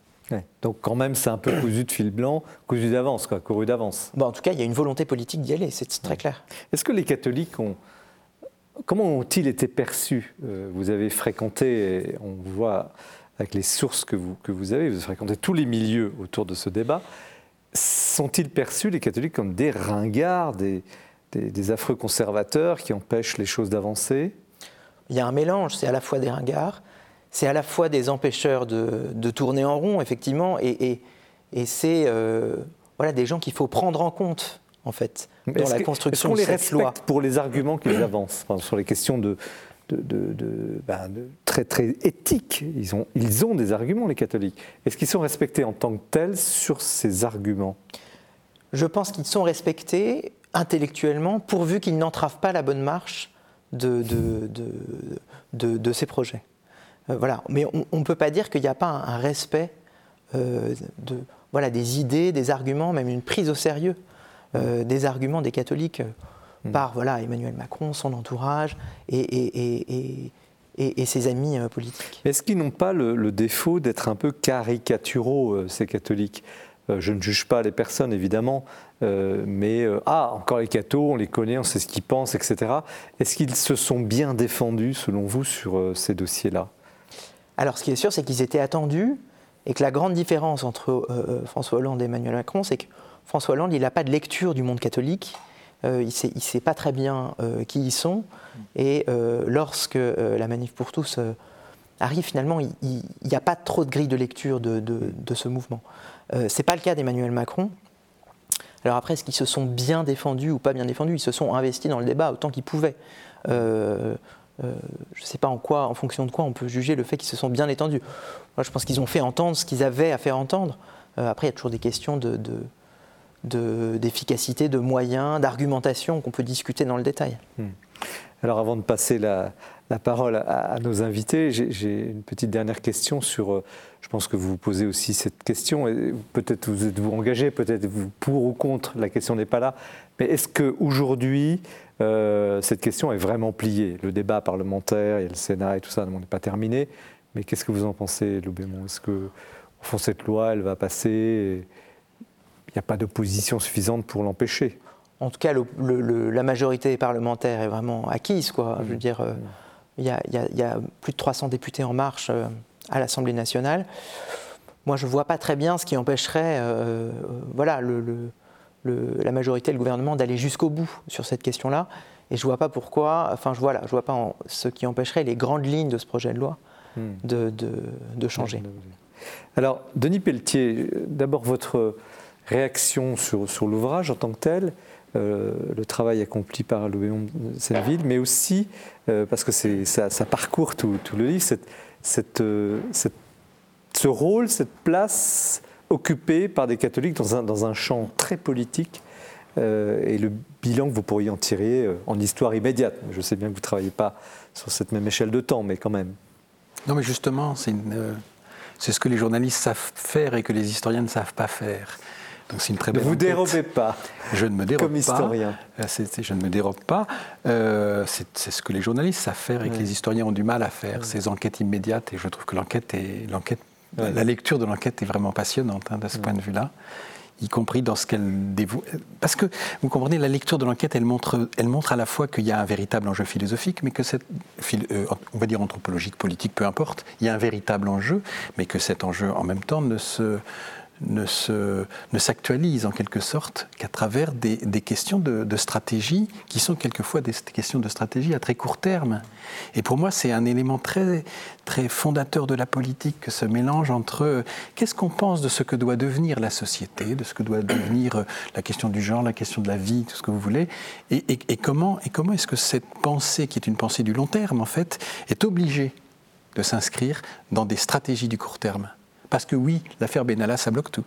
Donc quand même, c'est un peu cousu de fil blanc, cousu d'avance, quoi, couru d'avance. Bon, en tout cas, il y a une volonté politique d'y aller, c'est très clair. Est-ce que les catholiques ont... Comment ont-ils été perçus Vous avez fréquenté, on voit avec les sources que vous, que vous avez, vous avez fréquenté tous les milieux autour de ce débat, sont-ils perçus, les catholiques, comme des ringards, des, affreux conservateurs qui empêchent les choses d'avancer? Il y a un mélange, c'est à la fois des ringards, c'est à la fois des empêcheurs de, tourner en rond, effectivement, et, et, c'est euh, voilà, des gens qu'il faut prendre en compte, en fait, dans la construction de les cette loi. pour les arguments qu'ils avancent, sur les questions de, de, ben, très, très éthiques? Ils ont, ils ont des arguments, les catholiques. Est-ce qu'ils sont respectés en tant que tels sur ces arguments? Je pense qu'ils sont respectés intellectuellement, pourvu qu'ils n'entravent pas la bonne marche de, de, ces projets. Euh, voilà. Mais on ne peut pas dire qu'il n'y a pas un, respect euh, de, voilà, des idées, des arguments, même une prise au sérieux euh, des arguments des catholiques mm. par voilà, Emmanuel Macron, son entourage et, et, et, ses amis politiques. Est-ce qu'ils n'ont pas le, défaut d'être un peu caricaturaux, ces catholiques? Je ne juge pas les personnes, évidemment, mais ah, encore les cathos, on les connaît, on sait ce qu'ils pensent, etc. Est-ce qu'ils se sont bien défendus, selon vous, sur ces dossiers-là? Alors, ce qui est sûr, c'est qu'ils étaient attendus et que la grande différence entre euh, euh, François Hollande et Emmanuel Macron, c'est que François Hollande, il n'a pas de lecture du monde catholique. Euh, il ne sait, pas très bien qui ils sont. Et lorsque la manif pour tous arrive, finalement, il n'y a pas trop de grille de lecture de, ce mouvement. ce n'est pas le cas d'Emmanuel Macron. Alors après, est-ce qu'ils se sont bien défendus ou pas bien défendus? Ils se sont investis dans le débat autant qu'ils pouvaient. Euh, je ne sais pas en quoi, en fonction de quoi, on peut juger le fait qu'ils se sont bien étendus. Moi, je pense qu'ils ont fait entendre ce qu'ils avaient à faire entendre. Euh, après, il y a toujours des questions d'efficacité, de, moyens, d'argumentation qu'on peut discuter dans le détail. Hmm. Alors avant de passer la, parole à, nos invités, j'ai une petite dernière question sur, euh, je pense que vous vous posez aussi cette question, peut-être vous êtes-vous engagé, peut-être pour ou contre, la question n'est pas là, mais est-ce qu'aujourd'hui, euh, cette question est vraiment pliée? Le débat parlementaire, et le Sénat et tout ça n'est pas terminé. Mais qu'est-ce que vous en pensez, Loubémon Est-ce que, au fond, cette loi, elle va passer Il n'y a pas d'opposition suffisante pour l'empêcher En tout cas, la majorité parlementaire est vraiment acquise. Quoi. Je veux mmh. dire, euh, il y, a plus de 300 députés en marche euh, à l'Assemblée nationale. Moi, je ne vois pas très bien ce qui empêcherait voilà, le, la majorité et le gouvernement d'aller jusqu'au bout sur cette question-là. Et je ne vois pas pourquoi, enfin je vois là, je vois pas ce qui empêcherait les grandes lignes de ce projet de loi de, de, changer. Alors, Denis Pelletier, d'abord votre réaction sur, sur l'ouvrage en tant que tel, euh, le travail accompli par Louis Senneville, mais aussi, euh, parce que ça, ça parcourt tout, le livre, euh, cette, ce rôle, cette place occupé par des catholiques dans un, dans un champ très politique et le bilan que vous pourriez en tirer en histoire immédiate. Je sais bien que vous ne travaillez pas sur cette même échelle de temps, mais quand même. Non, mais justement, c'est ce que les journalistes savent faire et que les historiens ne savent pas faire. Donc c'est une très belle. Ne vous dérobez pas. Je ne me dérobe comme historien. pas. je ne me dérobe pas. c'est ce que les journalistes savent faire et que les historiens ont du mal à faire, ces enquêtes immédiates. Et je trouve que l'enquête est l'enquête la lecture de l'enquête est vraiment passionnante hein, de ce point de vue-là, y compris dans ce qu'elle dévoue. Parce que, vous comprenez, la lecture de l'enquête, elle montre, elle montre à la fois qu'il y a un véritable enjeu philosophique, mais que cette, euh, on va dire anthropologique, politique, peu importe, il y a un véritable enjeu, mais que cet enjeu, en même temps, ne se ne, se, ne s'actualise en quelque sorte qu'à travers des, questions de, stratégie qui sont quelquefois des questions de stratégie à très court terme. Et pour moi, c'est un élément très, très fondateur de la politique que ce mélange entre qu'est-ce qu'on pense de ce que doit devenir la société, de ce que doit devenir la question du genre, la question de la vie, tout ce que vous voulez, et comment, et comment est-ce que cette pensée, qui est une pensée du long terme en fait, est obligée de s'inscrire dans des stratégies du court terme? Parce que oui, l'affaire Benalla, ça bloque tout.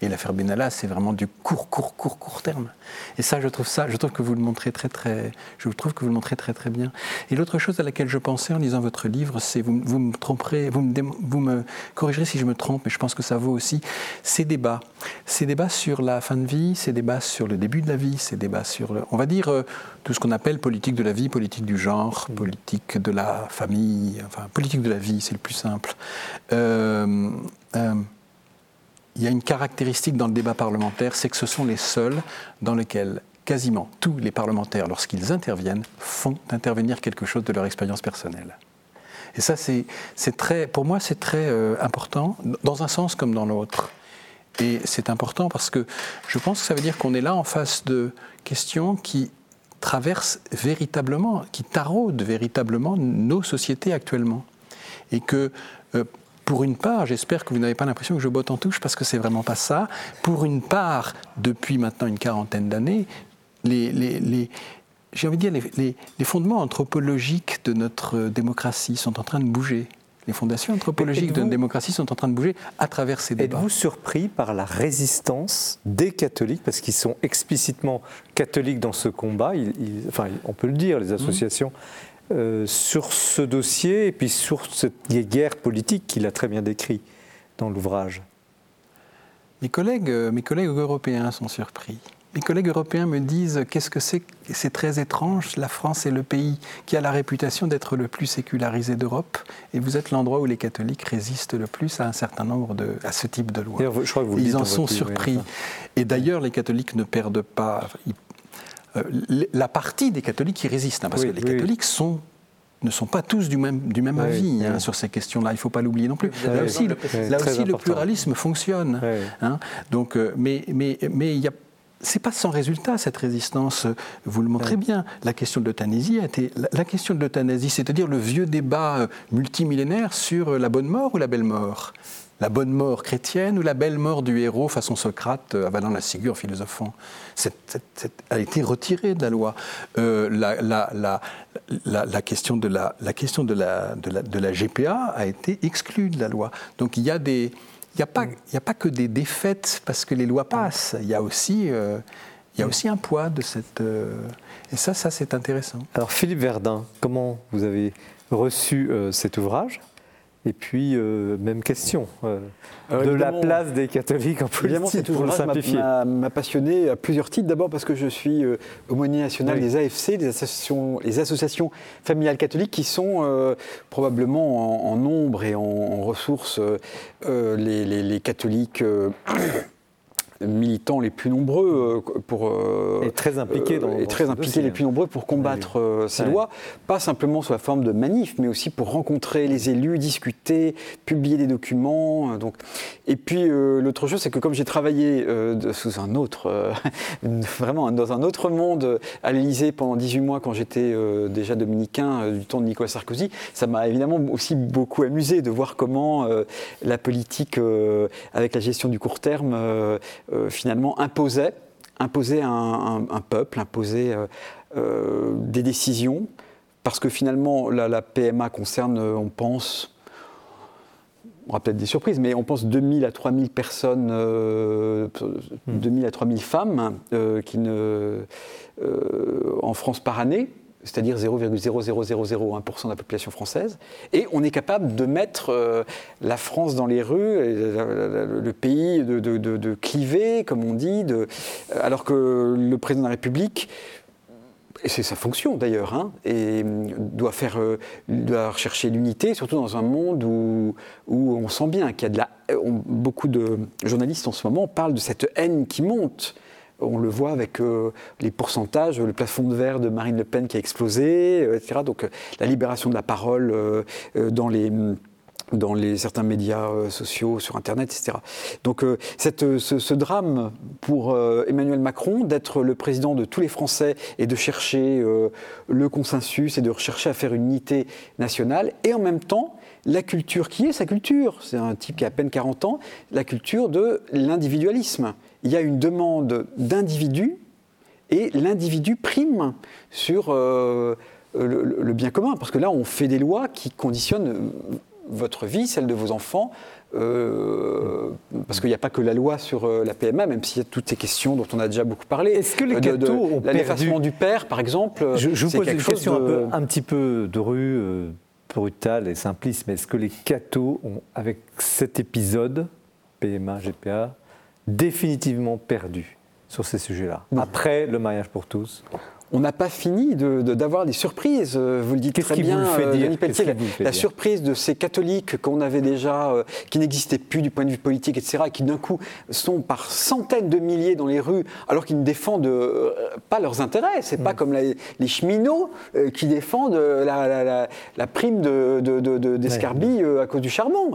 Et l'affaire Benalla, c'est vraiment du court, court, court, court terme. Et ça, je trouve ça, je trouve que vous le montrez très, très, je trouve que vous le montrez très, très bien. Et l'autre chose à laquelle je pensais en lisant votre livre, c'est, vous, vous me tromperez, vous me, vous me corrigerez si je me trompe, mais je pense que ça vaut aussi, ces débats. Ces débats sur la fin de vie, ces débats sur le début de la vie, ces débats sur, le, on va dire, euh, tout ce qu'on appelle politique de la vie, politique du genre, politique de la famille, enfin, politique de la vie, c'est le plus simple. Euh, euh, il y a une caractéristique dans le débat parlementaire, c'est que ce sont les seuls dans lesquels quasiment tous les parlementaires, lorsqu'ils interviennent, font intervenir quelque chose de leur expérience personnelle. Et ça, c'est très, pour moi, c'est très euh, important, dans un sens comme dans l'autre. Et c'est important parce que je pense que ça veut dire qu'on est là en face de questions qui traversent véritablement, qui taraudent véritablement nos sociétés actuellement. Et que euh, pour une part, j'espère que vous n'avez pas l'impression que je botte en touche parce que c'est vraiment pas ça. Pour une part, depuis maintenant une quarantaine d'années, les, j'ai envie de dire, les, fondements anthropologiques de notre démocratie sont en train de bouger. Les fondations anthropologiques de notre démocratie sont en train de bouger à travers ces débats. Êtes-vous surpris par la résistance des catholiques, parce qu'ils sont explicitement catholiques dans ce combat, enfin, on peut le dire, les associations, euh, sur ce dossier et puis sur cette guerre politique qu'il a très bien décrit dans l'ouvrage mes collègues, euh, mes collègues européens sont surpris. Mes collègues européens me disent qu'est-ce que c'est C'est très étrange. La France est le pays qui a la réputation d'être le plus sécularisé d'Europe, et vous êtes l'endroit où les catholiques résistent le plus à un certain nombre de à ce type de loi. Je crois que vous ils en sont surpris. et d'ailleurs, les catholiques ne perdent pas. La partie des catholiques qui résistent, hein, parce que les catholiques sont ne sont pas tous du même, du même avis hein, sur ces questions-là. Il ne faut pas l'oublier non plus. Là aussi, le, là aussi le, pluralisme fonctionne. Hein. Donc, euh, mais mais, mais il y a c'est pas sans résultat cette résistance. Vous le montrez bien. La question de l'euthanasie a été la question de l'euthanasie, c'est-à-dire le vieux débat euh, multimillénaire sur la bonne mort ou la belle mort? La bonne mort chrétienne ou la belle mort du héros façon Socrate euh, avalant la ciguë philosophant cette, a été retirée de la loi. Euh, la, question de la, GPA a été exclue de la loi. Donc il y a des... Il n'y a, pas, a pas que des défaites parce que les lois passent. Il y a aussi, euh, un poids de cette... et ça, ça c'est intéressant. Alors Philippe Verdun, comment vous avez reçu cet ouvrage? Et puis, euh, même question euh, de la place des catholiques en politique, pour le simplifier. m'a passionné à plusieurs titres. D'abord parce que je suis euh, aumônier national des AFC, des associations, les associations familiales catholiques, qui sont probablement en, nombre et en, ressources les, les, catholiques militants les plus nombreux euh, pour euh, et très impliqués dans, et très impliqués les plus nombreux pour combattre euh, ces lois, pas simplement sous la forme de manifs, mais aussi pour rencontrer les élus, discuter, publier des documents. donc. Et puis l'autre chose, c'est que comme j'ai travaillé sous un autre, vraiment dans un autre monde à l'Élysée pendant 18 mois quand j'étais déjà dominicain du temps de Nicolas Sarkozy, ça m'a évidemment aussi beaucoup amusé de voir comment la politique avec la gestion du court terme euh, finalement imposait, imposait un, peuple, imposait euh, euh, des décisions, parce que finalement la, PMA concerne, on pense, on aura peut-être des surprises, mais on pense 2000 à 3000 personnes, 2000 hmm. à 3000 femmes qui ne, en France par année c'est-à-dire 0,00001% de la population française, et on est capable de mettre euh, la France dans les rues, le, pays de, cliver, comme on dit, alors que le président de la République et c'est sa fonction d'ailleurs, hein, et doit faire, euh, doit rechercher l'unité, surtout dans un monde où on sent bien qu'il y a de la, beaucoup de journalistes en ce moment parlent de cette haine qui monte on le voit avec euh, les pourcentages, le plafond de verre de Marine Le Pen qui a explosé, euh, etc. Donc euh, la libération de la parole dans les dans les, certains médias sociaux, sur Internet, etc. Donc cette, ce, drame pour Emmanuel Macron d'être le président de tous les Français et de chercher le consensus et de rechercher à faire une unité nationale, et en même temps la culture qui est sa culture, c'est un type qui a à peine 40 ans, la culture de l'individualisme il y a une demande d'individu et l'individu prime sur euh, le, bien commun. Parce que là, on fait des lois qui conditionnent votre vie, celle de vos enfants, euh, parce qu'il n'y a pas que la loi sur euh, la PMA, même s'il y a toutes ces questions dont on a déjà beaucoup parlé. Est-ce que les Euh, cathos ont perdu du père, par exemple, Je, je vous pose une question de- un, peu- un petit peu de rue, euh, brutale et simpliste, mais est-ce que les cathos ont, avec cet épisode, PMA, GPA, définitivement perdu sur ces sujets-là Après le mariage pour tous? On n'a pas fini de- de- d'avoir des surprises. euh, Vous le dites très qui vous bien, le fait euh, dire Pelletier, la, vous surprise de ces catholiques qu'on avait déjà, euh, qui n'existaient plus du point de vue politique, etc., et qui d'un coup sont par centaines de milliers dans les rues, alors qu'ils ne défendent euh, pas leurs intérêts. C'est Mm. pas comme la- les cheminots euh, qui défendent la, prime de- de- de- de- d'escarbille euh, à cause du charbon.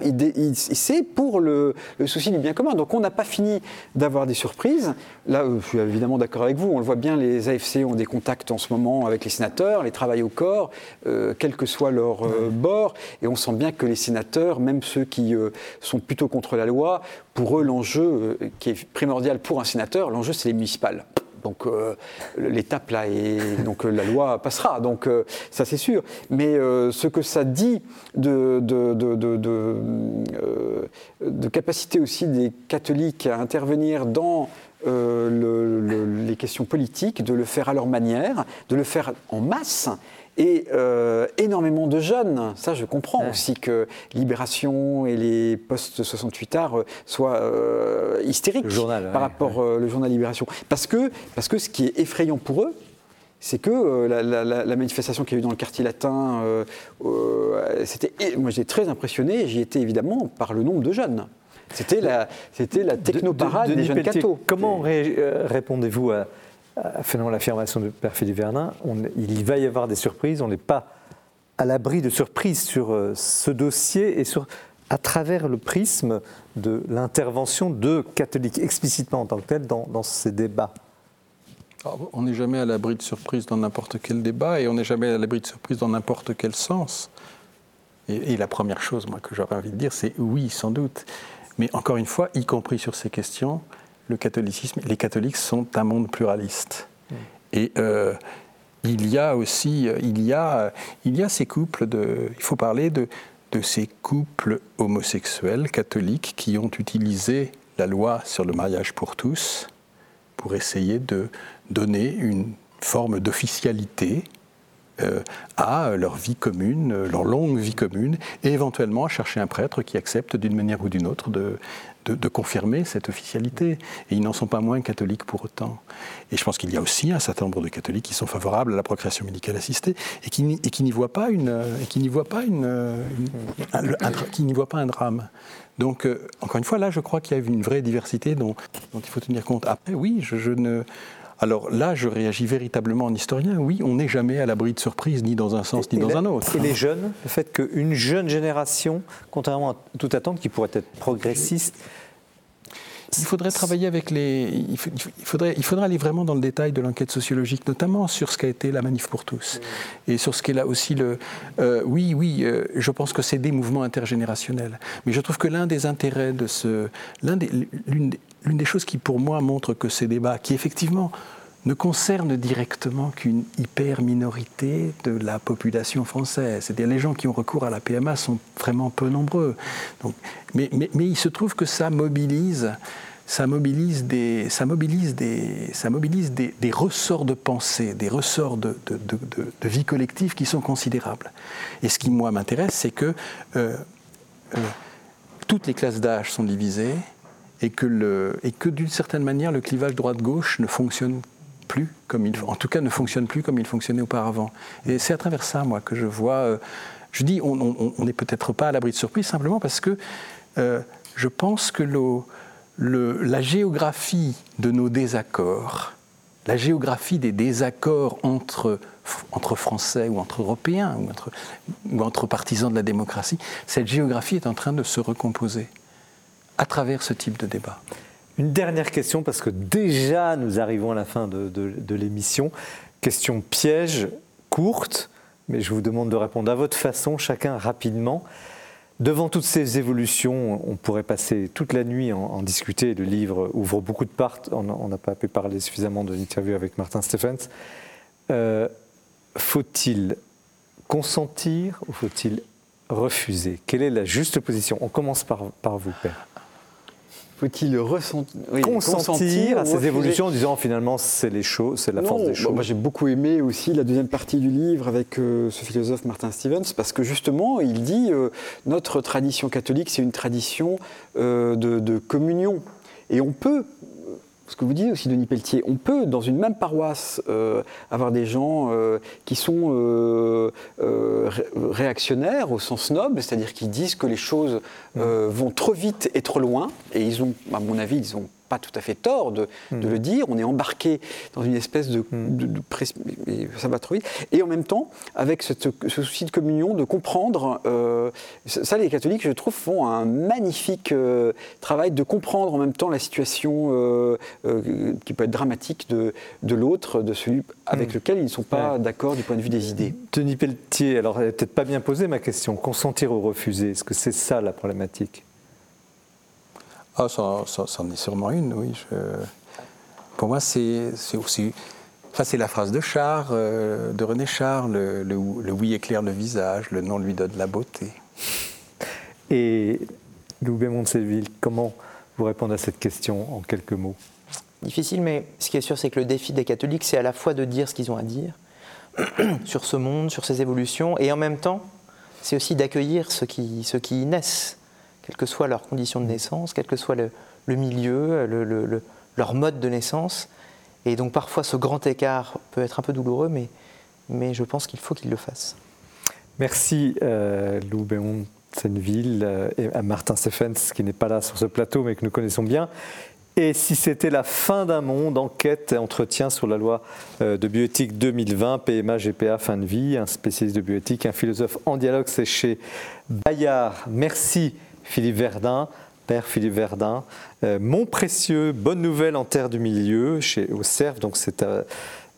C'est pour le, le souci du bien commun. Donc on n'a pas fini d'avoir des surprises. Là, je suis évidemment d'accord avec vous. On le voit bien, les AFC ont des contacts en ce moment avec les sénateurs, les travaillent au corps, euh, quel que soit leur euh, bord. Et on sent bien que les sénateurs, même ceux qui euh, sont plutôt contre la loi, pour eux, l'enjeu qui est primordial pour un sénateur, l'enjeu, c'est les municipales. Donc euh, l'étape là et donc la loi passera. Donc euh, ça c'est sûr. Mais euh, ce que ça dit de, de, de, de- de, de capacité aussi des catholiques à intervenir dans euh, le- le- les questions politiques, de le faire à leur manière, de le faire en masse. Et euh, énormément de jeunes, ça je comprends aussi que Libération et les postes 68 arts euh, soient euh, hystériques journal, par ouais, rapport le journal Libération. Parce que, parce que ce qui est effrayant pour eux, c'est que euh, la, la- la- la manifestation qu'il y a eu dans le quartier latin, euh, euh, c'était, moi j'étais très impressionné, j'y étais évidemment par le nombre de jeunes. C'était la, c'était la technoparade De- de- des jeunes cathos. Comment ré- euh, répondez-vous à, à finalement l'affirmation de Père Philippe Vernin On- Il va y avoir des surprises, on n'est pas à l'abri de surprises sur euh, ce dossier et sur, à travers le prisme de l'intervention de catholiques explicitement en tant que tels dans, dans ces débats. Ah, On n'est jamais à l'abri de surprise dans n'importe quel débat et on n'est jamais à l'abri de surprise dans n'importe quel sens. Et, et la première chose, moi, que j'aurais envie de dire, c'est oui, sans doute. Mais encore une fois, y compris sur ces questions, le catholicisme, les catholiques sont un monde pluraliste. Et euh, il y a aussi, euh, il y a, euh, il y a ces couples de, il faut parler de, de ces couples homosexuels catholiques qui ont utilisé la loi sur le mariage pour tous pour essayer de donner une forme d'officialité à leur vie commune, euh, leur longue vie commune, et éventuellement à chercher un prêtre qui accepte d'une manière ou d'une autre de, confirmer cette officialité. Et ils n'en sont pas moins catholiques pour autant. Et je pense qu'il y a aussi un certain nombre de catholiques qui sont favorables à la procréation médicale assistée et qui, n'y- voient pas une, euh, qui n'y voient pas une, euh, un, qui n'y voient pas un drame. Donc, euh, encore une fois, là, je crois qu'il y a une vraie diversité dont, il faut tenir compte. Après, oui, je ne. Alors là, je réagis véritablement en historien. Oui, on n'est jamais à l'abri de surprise, ni dans un sens, ni Et dans la- un autre. Et les jeunes, le fait qu'une jeune génération, contrairement à toute attente qui pourrait être progressiste, Il faudrait travailler avec les. Il, faudrait, il faudrait aller vraiment dans le détail de l'enquête sociologique, notamment sur ce qu'a été la manif pour tous. Et sur ce qu'est là aussi le. euh, oui, oui, euh, je pense que c'est des mouvements intergénérationnels. Mais je trouve que l'un des intérêts de ce. L'une des, l'une des choses qui, pour moi, montre que ces débats, qui effectivement ne concernent directement qu'une hyper minorité de la population française. C'est-à-dire les gens qui ont recours à la PMA sont vraiment peu nombreux. Mais, il se trouve que ça mobilise, ça mobilise des, ça mobilise des, ça mobilise des, ressorts de pensée, des ressorts de vie collective qui sont considérables. Et ce qui moi m'intéresse, c'est que euh, euh, toutes les classes d'âge sont divisées et que, et que d'une certaine manière, le clivage droite-gauche ne fonctionne plus comme il, en tout cas, ne fonctionne plus comme il fonctionnait auparavant. Et c'est à travers ça, moi, que je vois. euh, je dis, on n'est peut-être pas à l'abri de surprise simplement parce que euh, je pense que la géographie de nos désaccords, la géographie des désaccords entre, entre Français ou entre Européens ou entre, ou entre partisans de la démocratie, cette géographie est en train de se recomposer à travers ce type de débat. Une dernière question, parce que déjà nous arrivons à la fin de, l'émission. Question piège, courte, mais je vous demande de répondre à votre façon, chacun rapidement. Devant toutes ces évolutions, on pourrait passer toute la nuit en, discuter. Le livre ouvre beaucoup de portes. On on n'a pas pu parler suffisamment de l'interview avec Martin Stephens. Euh, faut-il consentir ou faut-il refuser? Quelle est la juste position? On commence par, par vous, Père. Faut-il consentir à ces évolutions en disant finalement c'est les choses, c'est la force des choses Moi j'ai beaucoup aimé aussi la deuxième partie du livre avec euh, ce philosophe Martin Stevens parce que justement il dit euh, notre tradition catholique c'est une tradition euh, de, de, communion. Et on peut ce que vous dites aussi, Denis Pelletier, on peut, dans une même paroisse, euh, avoir des gens euh, qui sont euh, réactionnaires au sens noble, c'est-à-dire qui disent que les choses vont trop vite et trop loin, et ils ont, à mon avis, ils ont pas tout à fait tort de, de, le dire. On est embarqué dans une espèce de, de, de ça va trop vite. Et en même temps, avec cette, ce souci de communion, de comprendre, euh, ça, les catholiques, je trouve, font un magnifique euh, travail de comprendre en même temps la situation euh, qui peut être dramatique de, de l'autre, de celui avec mm. lequel ils ne sont pas ouais. d'accord du point de vue des idées. Denis Pelletier, alors elle n'est peut-être pas bien posée ma question. Consentir ou refuser, est-ce que c'est ça la problématique? Ah, ça, ça, ça, en est sûrement une, oui. Je... Pour moi, c'est aussi. Enfin, c'est la phrase de Char, euh, de René Char le, le, le, oui éclaire le visage, le non lui donne la beauté. Et Loubet Montséville, comment vous répondre à cette question en quelques mots? Difficile, mais ce qui est sûr, c'est que le défi des catholiques, c'est à la fois de dire ce qu'ils ont à dire sur ce monde, sur ses évolutions, et en même temps, c'est aussi d'accueillir ceux qui, ceux qui y naissent quelles que soient leurs conditions de naissance, quel que soit le, milieu, le, le, leur mode de naissance. Et donc parfois ce grand écart peut être un peu douloureux, mais, je pense qu'il faut qu'ils le fassent. Merci euh, Lou Béon Senneville euh, et à Martin Stephens qui n'est pas là sur ce plateau mais que nous connaissons bien. Et si c'était la fin d'un monde, enquête et entretien sur la loi euh, de bioéthique 2020, PMA, GPA, fin de vie, un spécialiste de bioéthique, un philosophe en dialogue, c'est chez Bayard. Merci Philippe Verdun, Père Philippe Verdun. Euh, mon précieux, bonne nouvelle en terre du milieu, chez, au donc cette euh,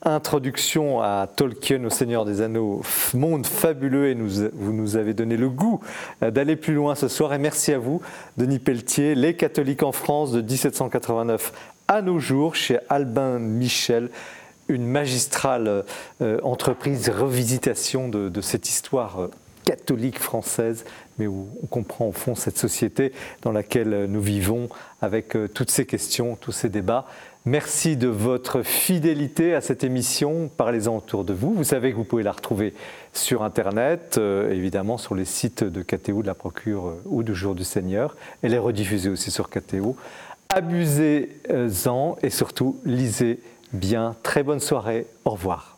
introduction à Tolkien, au Seigneur des Anneaux, monde fabuleux, et nous, vous nous avez donné le goût euh, d'aller plus loin ce soir. Et merci à vous, Denis Pelletier, Les catholiques en France de 1789 à nos jours, chez Albin Michel une magistrale entreprise revisitation de cette histoire catholique française, mais où on comprend au fond cette société dans laquelle nous vivons avec euh, toutes ces questions, tous ces débats. Merci de votre fidélité à cette émission. Parlez-en autour de vous. Vous savez que vous pouvez la retrouver sur Internet, euh, évidemment sur les sites de KTO, de la Procure euh, ou du Jour du Seigneur. Elle est rediffusée aussi sur KTO. Abusez-en et surtout lisez bien. Très bonne soirée. Au revoir.